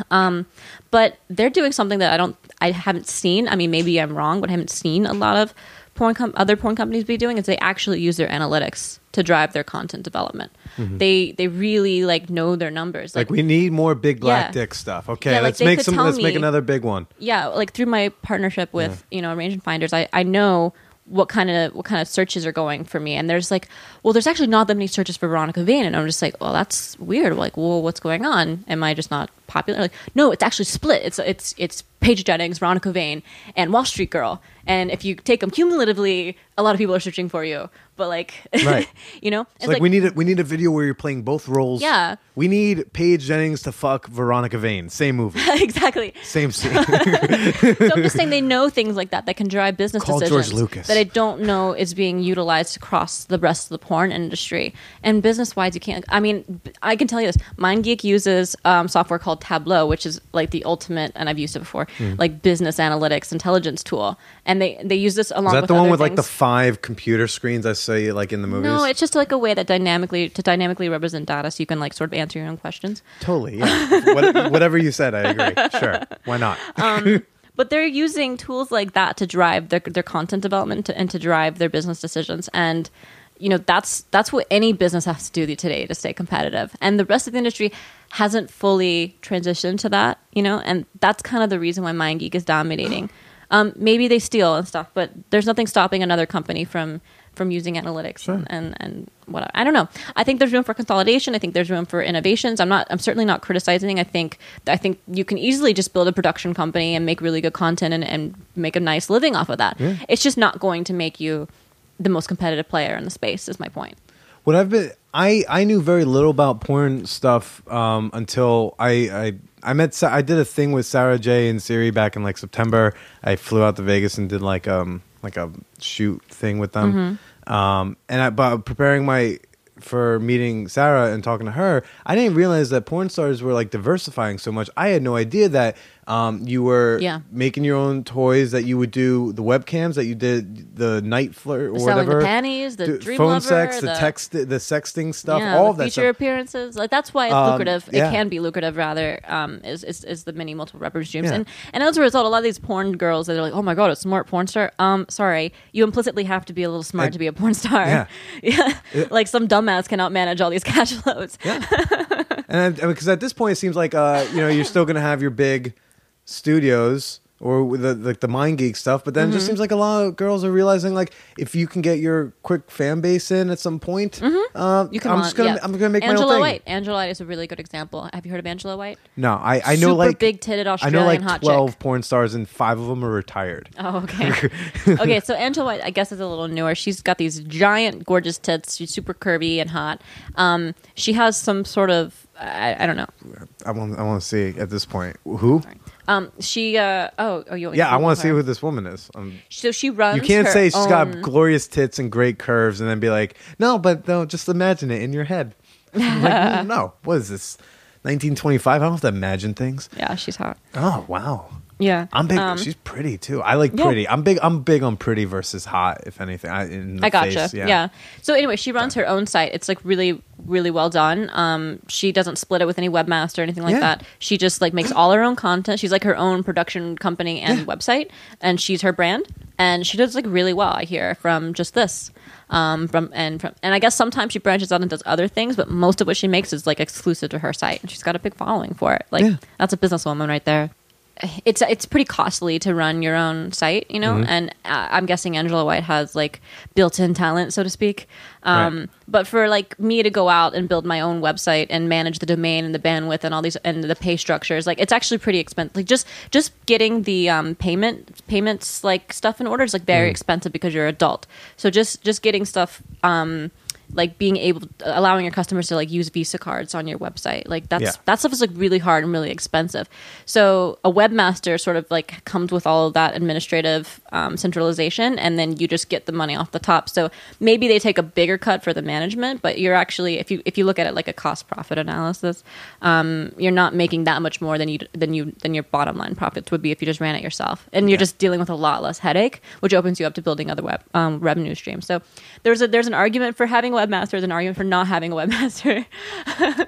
Um, but they're doing something that I don't, I haven't seen. I mean, maybe I'm wrong, but I haven't seen a lot of porn com- other porn companies be doing. Is they actually use their analytics to drive their content development. They they really like know their numbers. Mm-hmm. like we need more big black Yeah. dick stuff. Okay, Yeah, like, let's make some. Let's make another big one. yeah like through my partnership with you know arrangement finders i i know what kind of what kind of searches are going for me. And there's like well there's actually not that many searches for Veronica Vain. And i'm just like well that's weird. Like well what's going on? Am i just not popular? Like no it's actually split. It's it's it's paige jennings Veronica Vain and wall street girl. And if you take them cumulatively a lot of people are searching for you but like Right. [LAUGHS] you know It's like, we need a we need a video where you're playing both roles. Yeah. We need Paige Jennings to fuck Veronica Vain. Same movie. [LAUGHS] exactly Same [LAUGHS] scene. so I'm just saying they know things like that that can drive business Call George decisions Lucas. that I don't know is being utilized across the rest of the porn industry. And business wise, you can't. I mean, I can tell you this: MindGeek uses um, software called Tableau, which is like the ultimate, and I've used it before, Hmm. like business analytics intelligence tool. And they they use this along Is that with the one with like the five computer screens I see like in the movies? no, it's just like a way that dynamically to dynamically represent data, so you can like sort of answer your own questions. totally. Yeah. [LAUGHS] what, whatever you said, I agree. Sure. Why not? [LAUGHS] but they're using tools like that to drive their their content development to, and to drive their business decisions and you know that's that's what any business has to do today to stay competitive and the rest of the industry hasn't fully transitioned to that you know and that's kind of the reason why MindGeek is dominating um, maybe they steal and stuff but there's nothing stopping another company from from using analytics and, and and what I don't know. I think there's room for consolidation. I think there's room for innovations. I'm not. I'm certainly not criticizing. I think I think you can easily just build a production company and make really good content and, and make a nice living off of that. It's just not going to make you the most competitive player in the space. Is my point. What I've been, I I knew very little about porn stuff um, until I I I met I did a thing with Sarah Jay and Siri back in like September. I flew out to Vegas and did like um like a shoot thing with them. Um, and I but preparing my for meeting Sarah and talking to her, I didn't realize that porn stars were like diversifying so much. I had no idea that um, you were Yeah. making your own toys, that you would do the webcams, that you did the NiteFlirt or Selling the whatever, panties, the Do- dream phone lover, sex, the, the- text, the sexting stuff, yeah, all the of that feature stuff. appearances. Like that's why it's Um, lucrative. yeah. It can be lucrative rather. Um, is, is is the many multiple streams, Yeah. and and as a result, a lot of these porn girls that are like, oh my god, a smart porn star. Um, sorry, you implicitly have to be a little smart I- to be a porn star. Yeah. [LAUGHS] yeah. like some dumbass cannot manage all these [LAUGHS] cash flows. And because at this point, it seems like uh, you know you're still going to have your big studios or the like the MindGeek stuff, but then Mm-hmm. just seems like a lot of girls are realizing like if you can get your quick fan base in at some point, uh, Mm-hmm. You can. I'm just gonna yeah. I'm gonna make Angela my own thing. White. Angela White is a really good example. Have you heard of Angela White? No, I I know Super like big-titted I know Australian like hot twelve chick. porn stars and five of them are retired. Oh, okay. [LAUGHS] okay, so Angela White, I guess, is a little newer. She's got these giant, gorgeous tits. She's super curvy and hot. Um, she has some sort of, I, I don't know. I want I want to see at this point who. Um, she, uh, oh, oh, you Yeah, I want to see who this woman is. Um, So she runs. you can't say she's own- got glorious tits and great curves and then be like, no, but no, just imagine it in your head. [LAUGHS] Like, "Mm, [LAUGHS] no, what is this? 1925? I don't have to imagine things. Yeah, she's hot. Oh wow, Yeah, I'm big. Um, she's pretty too. I like yeah. pretty. I'm big. I'm big on pretty versus hot. If anything, I, in the I gotcha. face, yeah. So anyway, she runs her own site. It's like really, really well done. Um, she doesn't split it with any webmaster or anything like Yeah. that. She just like makes all her own content. She's like her own production company and website, and she's her brand. And she does like really well. I hear from just this. Um, from and from and I guess sometimes she branches out and does other things, but most of what she makes is like exclusive to her site, and she's got a big following for it. Like Yeah. that's a businesswoman right there it's it's pretty costly to run your own site, you Mm-hmm. know. And uh, I'm guessing Angela White has like built-in talent, so to speak. Um, Right. But for like me to go out and build my own website and manage the domain and the bandwidth and all these and the pay structures, like it's actually pretty expensive. Like just just getting the um, payment payments like stuff in order is like Mm. very expensive because you're adult. So just just getting stuff. Um, like being able allowing your customers to like use visa cards on your website. Like that's Yeah. that stuff is like really hard and really expensive. So a webmaster sort of like comes with all of that administrative um, centralization and then you just get the money off the top. So maybe they take a bigger cut for the management but you're actually if you if you look at it like a cost profit analysis um, you're not making that much more than you than you than your bottom line profits would be if you just ran it yourself. And you're just dealing with a lot less headache which opens you up to building other web um, revenue streams. So there's a there's an argument for having webmaster is an argument for not having a webmaster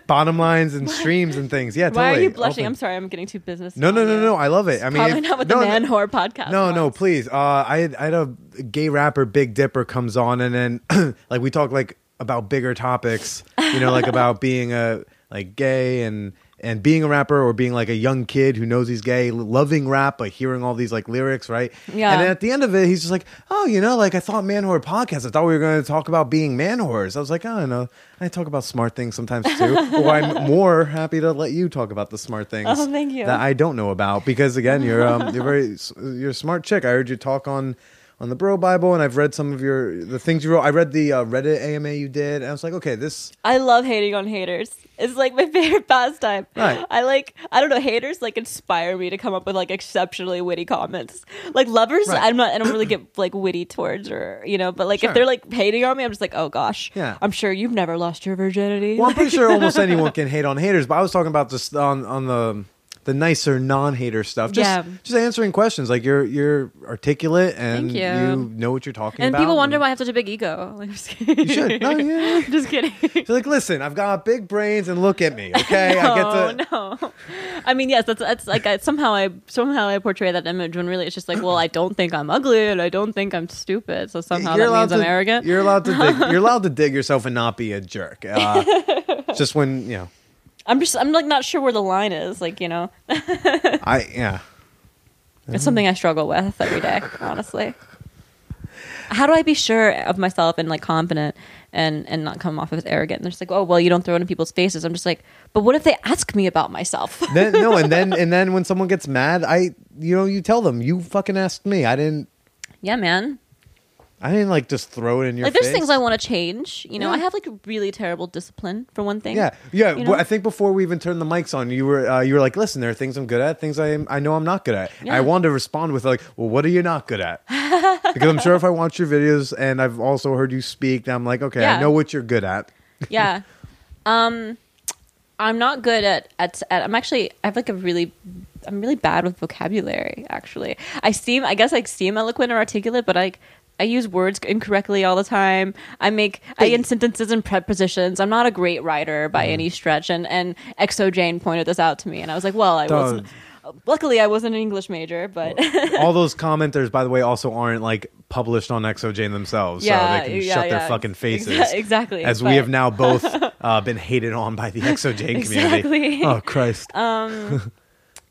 [LAUGHS] Bottom lines and streams and things. Yeah, why are you blushing Open. i'm sorry i'm getting too business No, no, no, no. I love it. I mean, Probably if- not with no, the man no, whore podcast. No, no, please. Uh, I had, I had a gay rapper, Big Dipper, comes on, and then [CLEARS THROAT] like we talk like about bigger topics. You know, like about being a like gay and and being a rapper or being like a young kid who knows he's gay, loving rap but hearing all these like lyrics, right? Yeah. And then at the end of it, he's just like, oh, you know, like I thought man whore podcast. I thought we were going to talk about being man whores. I was like, oh, no, I talk about smart things sometimes too. [LAUGHS] or I'm more happy to let you talk about the smart things. Oh, thank you. That I don't know about because again, you're um, you're very you're a smart chick. I heard you talk on on the BroBible, and I've read some of your the things you wrote. I read the uh, Reddit AMA you did, and I was like, okay, this I love hating on haters. It's like my [LAUGHS] favorite pastime. Right. I like I don't know haters like inspire me to come up with like exceptionally witty comments. Like lovers, Right. I'm not. I don't really get like witty towards or you know. But like Sure. if they're like hating on me, I'm just like, oh gosh. Yeah. I'm sure you've never lost your virginity. Well, I'm pretty sure [LAUGHS] almost anyone can hate on haters, but I was talking about this on on the the nicer non-hater stuff. Just Yeah. just answering questions. Like you're you're articulate and Thank you. know what you're talking and about. And people wonder why I have such a big ego. [LAUGHS] Like, [LAUGHS] just kidding. You should. No, yeah. just kidding. You're like, listen, I've got big brains, and look at me. Okay, I get to. [LAUGHS] No! I mean, yes, that's that's like I, somehow I somehow I portray that image when really it's just like, well, I don't think I'm ugly and I don't think I'm stupid, so somehow that means I'm arrogant. You're allowed to dig. You're allowed to dig yourself and not be a jerk. Uh, just when you know, I'm just I'm like not sure where the line is. Like you know, [LAUGHS] I yeah. it's something I struggle with every day. Honestly, How do I be sure of myself and like confident and and not come off as arrogant? And they're just like, oh well, you don't throw it in people's faces. I'm just like, but what if they ask me about myself? [LAUGHS] then no, and then and then when someone gets mad, I you know you tell them you fucking asked me. I didn't. yeah, man. I didn't like just throw it in your Like there's face. things I want to change. You know, Yeah. I have like really terrible discipline for one thing. Yeah, yeah. You well. I think before we even turned the mics on, you were uh, you were like, "Listen, there are things I'm good at, things I am, I know I'm not good at." Yeah. I wanted to respond with like, "Well, what are you not good at?" because I'm sure if I watch your videos and I've also heard you speak, I'm like, okay, I know what you're good at. yeah. Um, I'm not good at, at at. I'm actually. I have like a really. I'm really bad with vocabulary. Actually, I seem. I guess I seem eloquent or articulate, but I. I use words incorrectly all the time. I make I end sentences and prepositions. I'm not a great writer by any stretch. And and xoJane pointed this out to me, and I was like, well, I Duh. wasn't. Luckily, I wasn't an English major, but All those commenters, by the way, also aren't like published on xoJane themselves, Yeah, so they can yeah, shut yeah. their fucking faces. Exa- [LAUGHS] exactly, As we have now both [LAUGHS] uh, been hated on by the xoJane community. Exactly. Oh Christ! [LAUGHS]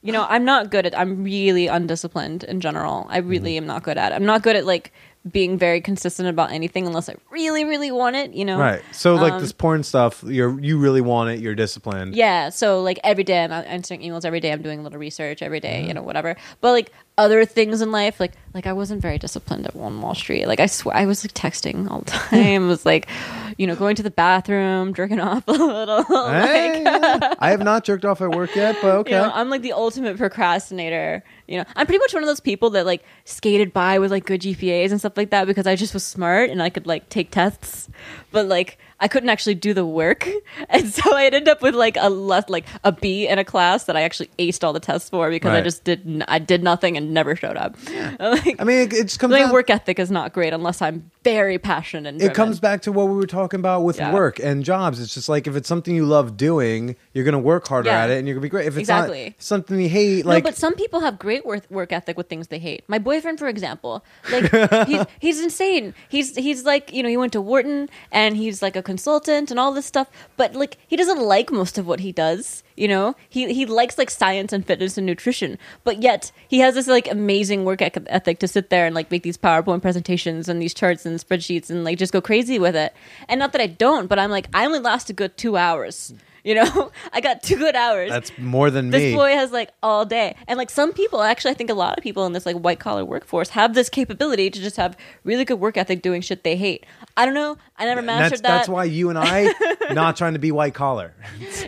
you know, I'm not good at. I'm really undisciplined in general. I really Mm-hmm. am not good at. It. I'm not good at like being very consistent about anything unless I really, really want it. You know, right. So like Um, this porn stuff, you're you really want it. You're disciplined. Yeah. So like every day I'm answering emails. Every day I'm doing a little research. Every day, Mm-hmm. you know, whatever. But like other things in life, like like I wasn't very disciplined at One Wall Street. Like I swear, I was like texting all the [LAUGHS] time. was like, you know, going to the bathroom, jerking off [LAUGHS] a little. Hey, yeah. [LAUGHS] I have not jerked off at work yet, but okay. You know, I'm like the ultimate procrastinator. You know, I'm pretty much one of those people that like skated by with like good GPAs and stuff like that because I just was smart and I could like take tests, but like I couldn't actually do the work, [LAUGHS] and so I'd end up with like a less like a B in a class that I actually aced all the tests for because I just didn't I did nothing and never showed up. [LAUGHS] Like, I mean, it, it just comes my work ethic is not great unless I'm very passionate and it comes back to what we were talking about with Yeah. work and jobs. It's just like if it's something you love doing, you're gonna work harder Yeah. at it and you're gonna be great. If it's Exactly. not something you hate, like no, but some people have great work work ethic with things they hate. My boyfriend, for example, like [LAUGHS] he's he's insane. He's he's like you know he went to Wharton and he's like a consultant and all this stuff, but like he doesn't like most of what he does. You know, he he likes like science and fitness and nutrition, but yet he has this like amazing work ethic to sit there and like make these PowerPoint presentations and these charts and spreadsheets and like just go crazy with it. And not that I don't, but I'm like I only last a good two hours. [LAUGHS] You know, [LAUGHS] I got two good hours that's more than this me. boy has like all day and like some people actually i think a lot of people in this like white collar workforce have this capability to just have really good work ethic doing shit they hate i don't know i never mastered that's, that that's why you and I [LAUGHS] not trying to be white collar.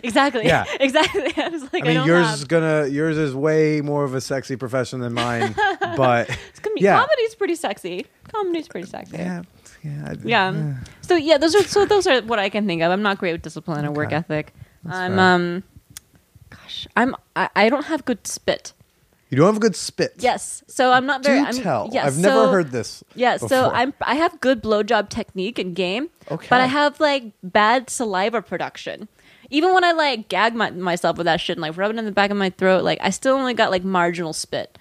exactly Yeah. exactly i was like I mean, don't yours have- is gonna yours is way more of a sexy profession than mine, but it's gonna be yeah, comedy's pretty sexy comedy's pretty sexy yeah, yeah, I- yeah. So yeah, those are so those are what I can think of. I'm not great with discipline or work Okay. Ethic. I'm fair. um, gosh, I'm I, I don't have good spit. You don't have a good spit. Yes, so I'm not very. Do I'm, tell. Yes, I've never heard this. Yeah, so before. I'm I have good blowjob technique and game, Okay. but I have like bad saliva production. Even when I like gag my, myself with that shit and like rub it in the back of my throat, like I still only got like marginal spit.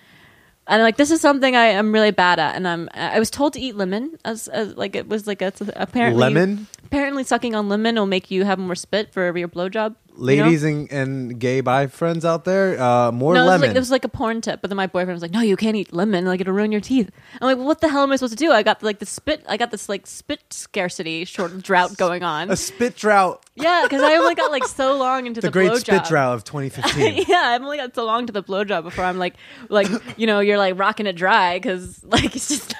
And like this is something I am really bad at, and I'm I was told to eat lemon as, as like it was like a, apparently Lemon? Apparently, sucking on lemon will make you have more spit for your blowjob. you know? Ladies and, and gay bi friends out there, uh, more No, it was like this was like a porn tip, but then my boyfriend was like, "No, you can't eat lemon; like it'll ruin your teeth." I'm like, well, "What the hell am I supposed to do?" I got like the spit, I got this like spit scarcity, short drought going on. a spit drought, yeah, because I only got like so long into the the, great blowjob. spit drought of 2015. [LAUGHS] yeah, I've only got so long to the blowjob before I'm like, like you know, you're like rocking it dry because like it's just.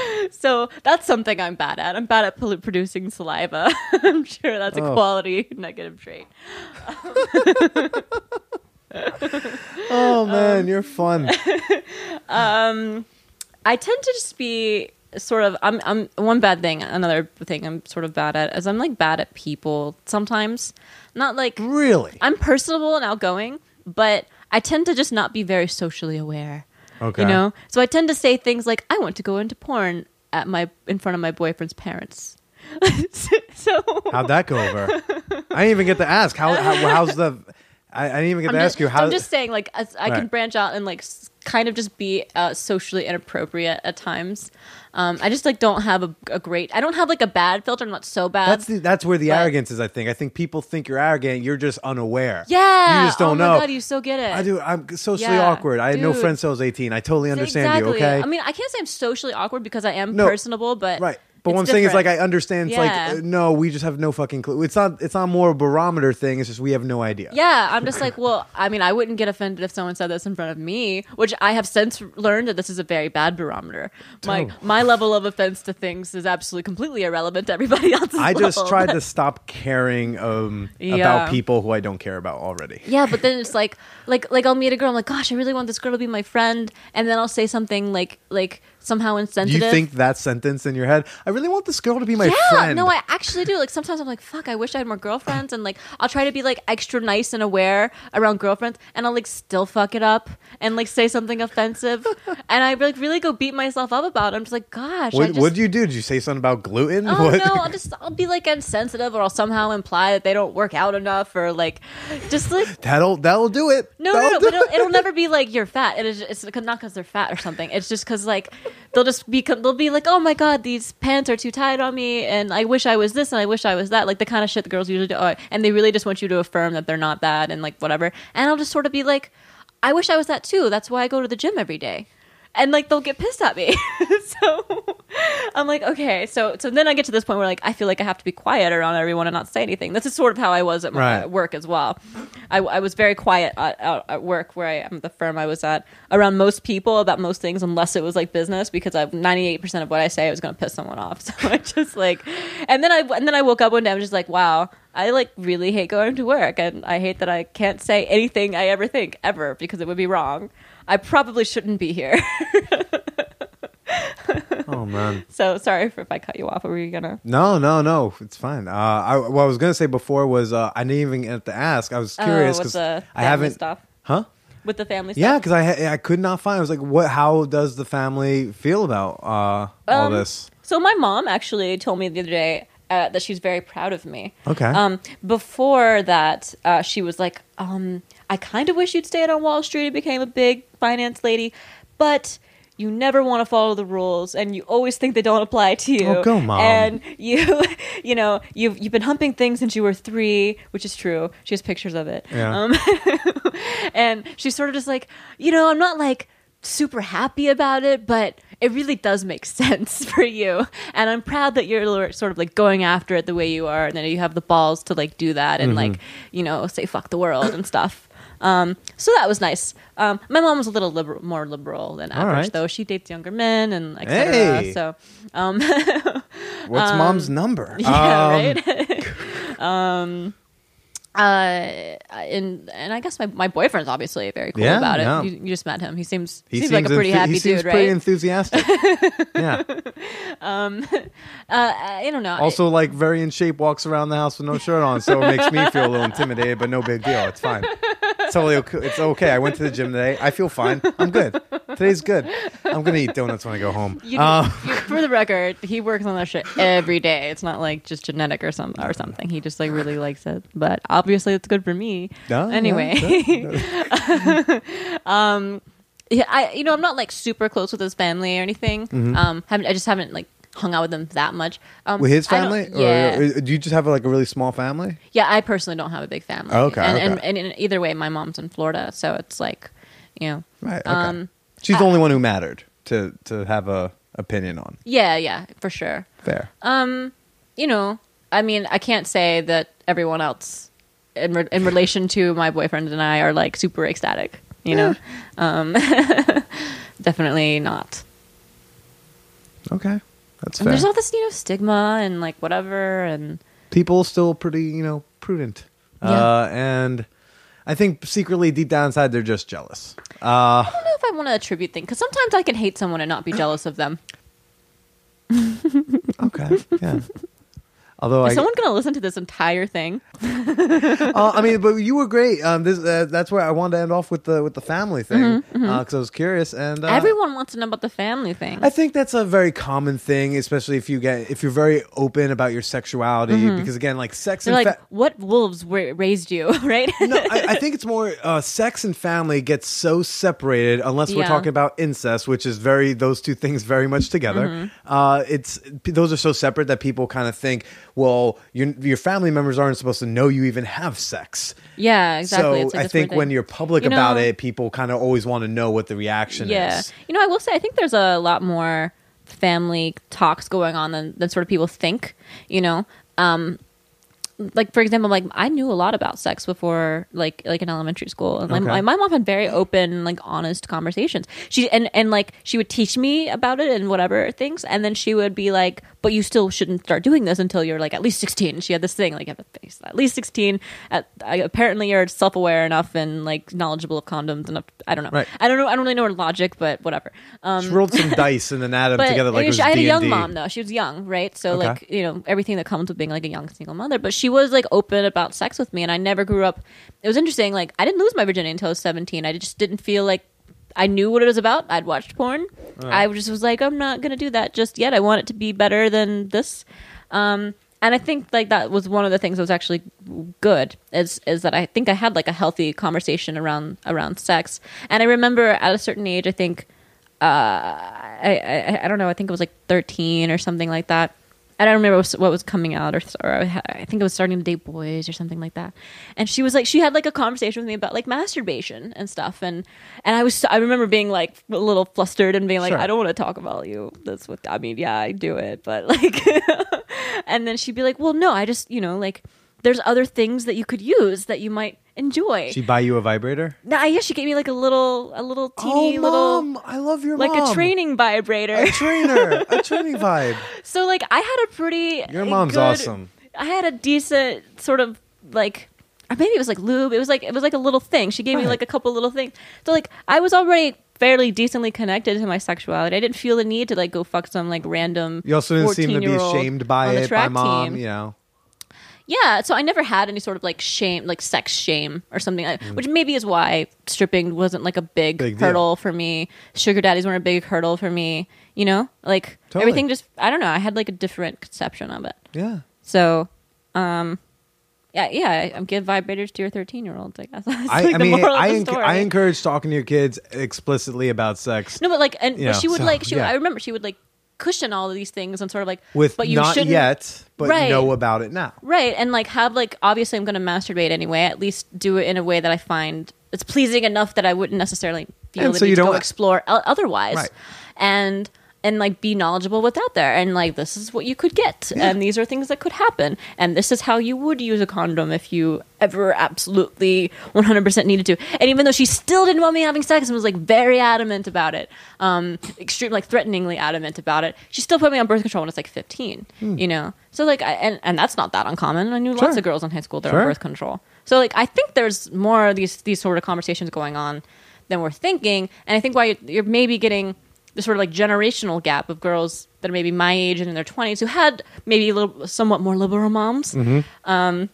[LAUGHS] so that's something I'm bad at. I'm bad at pol- producing saliva. [LAUGHS] I'm sure that's a Oh. quality negative trait. [LAUGHS] oh man, you're fun. um, I tend to just be sort of I'm I'm one bad thing, another thing I'm sort of bad at is I'm like bad at people sometimes. Not like Really? I'm personable and outgoing, but I tend to just not be very socially aware. Okay. You know? So I tend to say things like I want to go into porn at my in front of my boyfriend's parents. [LAUGHS] so How'd that go over? I didn't even get to ask. How, how how's the I, I didn't even get I'm to just, ask you how. I'm just saying, like, as I can branch out and like s- kind of just be uh, socially inappropriate at times. Um, I just like don't have a, a great. I don't have like a bad filter. I'm not so bad. that's the, that's where the but- arrogance is. I think. I think people think you're arrogant. You're just unaware. yeah. You just don't oh know. my god, you still get it. I do. I'm socially Yeah, awkward. I had no friends till I was 18. I totally understand exactly. you. Okay. I mean, I can't say I'm socially awkward because I am No, personable, but right. But what I'm it's saying is like I understand. It's Yeah. like uh, no, we just have no fucking clue. It's not. It's not more a barometer thing. It's just we have no idea. Yeah, I'm just like, well, I mean, I wouldn't get offended if someone said this in front of me, which I have since learned that this is a very bad barometer. My Oh. my level of offense to things is absolutely completely irrelevant to everybody [LAUGHS] else's. I just level. tried to stop caring um, Yeah. about people who I don't care about already. Yeah, but then it's like, like, like I'll meet a girl. I'm like, gosh, I really want this girl to be my friend, and then I'll say something like, like somehow You insensitive. think that sentence in your head? I really want this girl to be my yeah, friend. no, I actually do. Like sometimes I'm like, fuck, I wish I had more girlfriends, and like I'll try to be like extra nice and aware around girlfriends, and I'll like still fuck it up and like say something offensive, [LAUGHS] and I like really go beat myself up about it. I'm just like, gosh, I what just, what did you do? Did you say something about gluten? Oh what? no! I'll just I'll be like insensitive, or I'll somehow imply that they don't work out enough, or like just like [LAUGHS] that'll that'll do it. no, no, That'll no, do but it'll, it'll never be [LAUGHS] like you're fat. It is it's not because they're fat or something. It's just because like they'll just be they'll be like, oh my god, these pants are too tight on me, and I wish I was this, and I wish I was that. Like the kind of shit the girls usually do, oh, and they really just want you to affirm that they're not that, and like whatever. And I'll just sort of be like, I wish I was that too. That's why I go to the gym every day. And like they'll get pissed at me, [LAUGHS] so I'm like, okay. So so then I get to this point where like I feel like I have to be quiet around everyone and not say anything. This is sort of how I was at my Right. at work as well. I, I was very quiet at, at, work where I am the firm I was at around most people about most things unless it was like business because I 98% of what I say I was going to piss someone off. [LAUGHS] So I just like and then I and then I woke up one day I was just like wow I like really hate going to work and I hate that I can't say anything I ever think ever because it would be wrong. I probably shouldn't be here. [LAUGHS] Oh man. so sorry for if I cut you off. Were you gonna? No, no, no. It's fine. Uh, I, what I was gonna say before was uh, I didn't even get to ask. I was curious oh, because the I haven't. stuff. Huh? With the family stuff. Yeah, because I ha- I could not find. I was like, what? How does the family feel about uh, all Um, this? So my mom actually told me the other day uh, that she's very proud of me. Okay. Um, before that, uh, she was like, um, "I kind of wish you'd stayed on Wall Street and became a big finance lady, but." You never want to follow the rules, and you always think they don't apply to you. Oh, go, Mom. And you, [LAUGHS] you know, you've you've been humping things since you were three, which is true. She has pictures of it. Yeah. Um, [LAUGHS] and she's sort of just like, you know, I'm not like super happy about it, but it really does make [LAUGHS] sense for you. And I'm proud that you're sort of like going after it the way you are, and then you have the balls to like do that and like, you know, say fuck the world and stuff. Um, so that was nice. Um, my mom was a little liberal, more liberal than average, right. though. She dates younger men and etc. Hey. So, um, [LAUGHS] What's mom's number? [LAUGHS] yeah, Um, right. [LAUGHS] um, uh, and and I guess my, my boyfriend's obviously very cool Yeah, about it. yeah. You, you just met him. He seems He seems, like a pretty enthu- happy he seems dude, pretty right? enthusiastic. yeah. uh, I don't know. Also, like very in shape, walks around the house with no shirt on, so it makes me feel a little intimidated, but no big deal. It's fine. It's totally okay. It's okay. I went to the gym today. I feel fine. I'm good. Today's good. I'm gonna eat donuts when I go home. You, Uh, you- for the record, he works on that shit every day. It's not like just genetic or some or something. He just like really likes it. But obviously, it's good for me. Yeah, anyway, [LAUGHS] um, yeah, I you know I'm not like super close with his family or anything. Um, haven't I just haven't like hung out with them that much. Um, with his I family, yeah, or, or do you just have like a really small family? yeah. I personally don't have a big family. Oh, okay, and, okay. And, and in either way, my mom's in Florida, so it's like, you know, Right. Okay. Um, She's the only one who mattered to to have a opinion on. yeah, yeah, for sure. Fair. Um, you know, I mean, I can't say that everyone else in re- in relation to my boyfriend and I are like super ecstatic. You know, um, [LAUGHS] definitely not. okay. That's And fair. there's all this, you know, stigma and like whatever, and People still pretty, you know, prudent. Yeah. Uh, and I think secretly, deep down inside, they're just jealous. Uh, I don't know if I want to attribute things because sometimes I can hate someone and not be jealous of them. [LAUGHS] okay. Yeah. Although Is I, someone gonna listen to this entire thing? [LAUGHS] uh, I mean, but you were great. Um, this uh, that's where I wanted to end off with the with the family thing because I was curious and uh, Mm-hmm, Everyone wants to know about the family thing. I think that's a very common thing, especially if you get if you're very open about your sexuality. Because again, like sex Mm-hmm. They're and like, fa- what wolves wa- raised you, [LAUGHS] right? no, I, I think it's more uh, sex and family gets so separated unless we're talking about incest, which is very those two things very much together. Mm-hmm. Uh, it's those are so separate that people kind of think, well, your your family members aren't supposed to know you even have sex. yeah, exactly. So like I think when you're public You about know- it, people kind of always want to know what the reaction is. yeah, is. you know, I will say I think there's a lot more family talks going on than than sort of people think. You know, um, like for example, like I knew a lot about sex before, like like in elementary school, and my, Okay. my, my mom had very open, like honest conversations. She and and like she would teach me about it and whatever things, and then she would be like, "But you still shouldn't start doing this until you're like at least 16." She had this thing like you have to face at least 16. At, I, apparently, you're self aware enough and like knowledgeable of condoms enough. I don't know. Right. I don't know. I don't really know her logic, but whatever. Um, She rolled some [LAUGHS] dice and then added them together like she- I had a young D&D. mom though. She was young, right? So Okay. like you know everything that comes with being like a young single mother. But she was like open about sex with me, and I never grew up. It was interesting. Like I didn't lose my virginity until I was seventeen. I just didn't feel like I knew what it was about. I'd watched porn. I just was like, I'm not gonna do that just yet. I want it to be better than this. Um, and I think like that was one of the things that was actually good is is that I think I had like a healthy conversation around around sex. And I remember at a certain age, I think I, I I don't know. I think it was like thirteen or something like that. I don't remember what was, what was coming out, or, or I think it was starting to date boys or something like that. And she was like, she had like a conversation with me about like masturbation and stuff. And and I was, I remember being like a little flustered and being like, Sure. I don't want to talk about you. That's what I mean. Yeah, I do it, but like, [LAUGHS] and then she'd be like, well, no, I just you know like there's other things that you could use that you might enjoy. She buy you a vibrator? Nah, yeah, she gave me like a little, a little Oh, teeny little, mom, I love your mom. like mom. a training vibrator. a [LAUGHS] trainer, a training vibe. [LAUGHS] So like I had a pretty Your mom's good- awesome. I had a decent sort of like maybe it was like lube. It was like it was like a little thing. She gave me like a couple little things. So like I was already fairly decently connected to my sexuality. I didn't feel the need to like go fuck some like random. You also didn't seem to be 14-year-old shamed by it by mom. team. You know, Yeah, so I never had any sort of like shame, like sex shame or something, like, Mm. which maybe is why stripping wasn't like a big, Big deal. hurdle for me. Sugar daddies weren't a big hurdle for me. You know, like Totally. everything just I don't know. I had like a different conception of it. yeah. So, um, yeah, yeah, I, I give vibrators to your thirteen-year-olds. I guess. [LAUGHS] That's I, like I mean, I, enc-. I encourage talking to your kids explicitly about sex. No, but like, and but she would so, like, she. yeah. I remember she would like cushion all of these things and sort of like, With but you not shouldn't, yet, but Right. know about it now. right? And like have like obviously I'm going to masturbate anyway. At least do it in a way that I find it's pleasing enough that I wouldn't necessarily feel And the so need you to go explore otherwise, Right. and and like be knowledgeable what's out there. And like this is what you could get. And these are things that could happen. And this is how you would use a condom if you ever absolutely 100% needed to. And even though she still didn't want me having sex and was like very adamant about it um extreme like threateningly adamant about it she still put me on birth control when I was like 15 you know? So like I, and and that's not that uncommon. I knew lots Hmm. Of girls in high school that Sure. were on birth control. So like i think there's more of these these sort of conversations going on than we're thinking. And i think why you're, you're maybe getting the sort of like generational gap of girls that are maybe my age and in their 20s who had maybe a little somewhat more liberal moms Mm-hmm. um,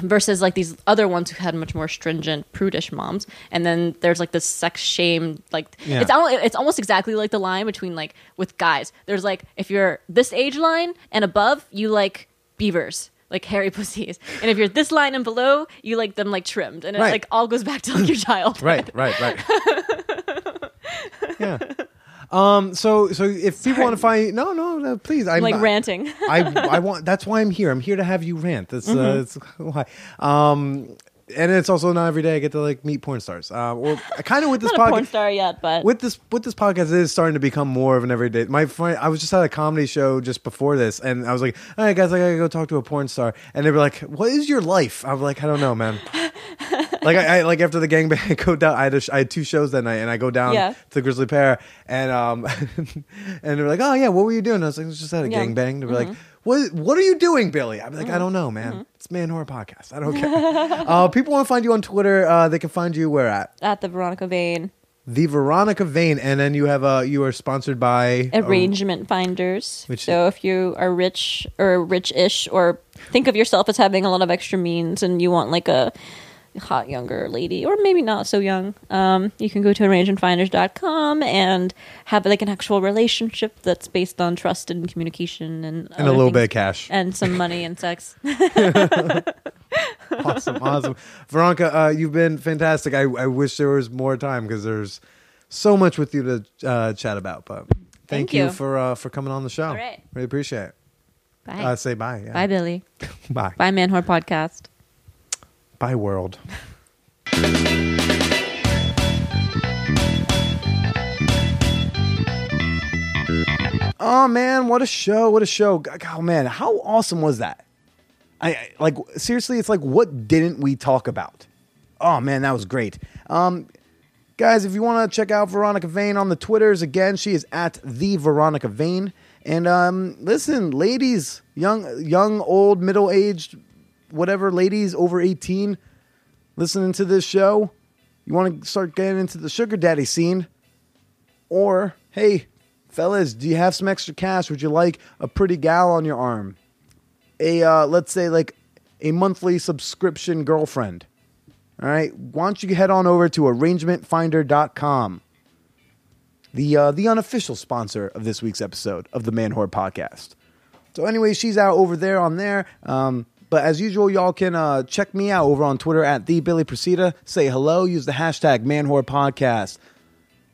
versus like these other ones who had much more stringent prudish moms and then there's like this sex shame like Yeah. it's al- it's almost exactly like the line between like with guys there's like if you're this age line and above you like beavers like hairy [LAUGHS] pussies and if you're this line and below you like them like trimmed and it Right. like all goes back to like your [LAUGHS] child Right, right, right. [LAUGHS] yeah. Um. So, so if people want to find, no, no, no, please, I'm like not- ranting I, I want. That's why I'm here. I'm here to have you rant. That's, uh, that's [LAUGHS] why. Um. And it's also not every day I get to like meet porn stars. Um. Or kind of with this not a porn podcast. star yet but With this, with this podcast, it is starting to become more of an everyday. My friend, I was just at a comedy show just before this, and I was like, "All right, guys, I gotta go talk to a porn star." And they were like, "What is your life?" I was like, "I don't know, man." [LAUGHS] like I, I like after the gangbang, [LAUGHS] I go down. I had a sh- I had two shows that night, and I go down Yeah. to Grizzly Pear, and um, [LAUGHS] and they're like, "Oh yeah, what were you doing?" I was like, "I was just at a Yeah. gangbang." They were Mm-hmm. like, "What What are you doing, Billy?" I'm like, "I don't know, man. It's Man Whore Podcast. I don't care." uh, people want to find you on Twitter. Uh, they can find you where at. at the Veronica Vain the Veronica Vain, and then you have a you are sponsored by Arrangement finders. Which- so if you are rich or rich-ish, or think of yourself as having a lot of extra means, and you want like a hot younger lady, or maybe not so young, um, you can go to arrangementfinders.com and have like an actual relationship that's based on trust and communication and and a little bit of cash. and some money and sex. [LAUGHS] awesome, awesome. Veronica, uh, you've been fantastic. I, I wish there was more time because there's so much with you to uh, chat about. But thank, Thank you. you. for uh, for coming on the show. All right. really appreciate it. Bye. Uh, say bye. Yeah. Bye, Billy. [LAUGHS] Bye. Bye, Man Whore Podcast. Bye, world. oh man, what a show! What a show! Oh man, how awesome was that? I, I like seriously. It's like what didn't we talk about? Oh man, that was great. Um, guys, if you want to check out Veronica Vain on the Twitters, again, she is at the Veronica Vain. And um, listen, ladies, young, young, old, middle aged, whatever, ladies over eighteen, listening to this show, you want to start getting into the sugar daddy scene, or hey, fellas, do you have some extra cash? Would you like a pretty gal on your arm? A uh, let's say like a monthly subscription girlfriend. All right, why don't you head on over to arrangementfinder.com, the uh, the unofficial sponsor of this week's episode of the Man Whore Podcast. So, anyway, she's out over there on there. Um, but as usual, y'all can uh, check me out over on Twitter at the Billy. Say hello. Use the hashtag Man Whore Podcast.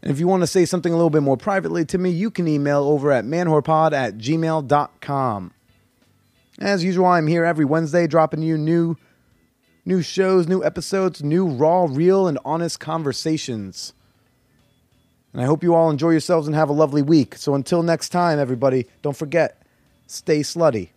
And if you want to say something a little bit more privately to me, you can email over at manwhorepod at gmail.com. As usual, I'm here every Wednesday dropping you new new shows, new episodes, new raw, real, and honest conversations. And I hope you all enjoy yourselves and have a lovely week. So until next time, everybody, don't forget, stay slutty.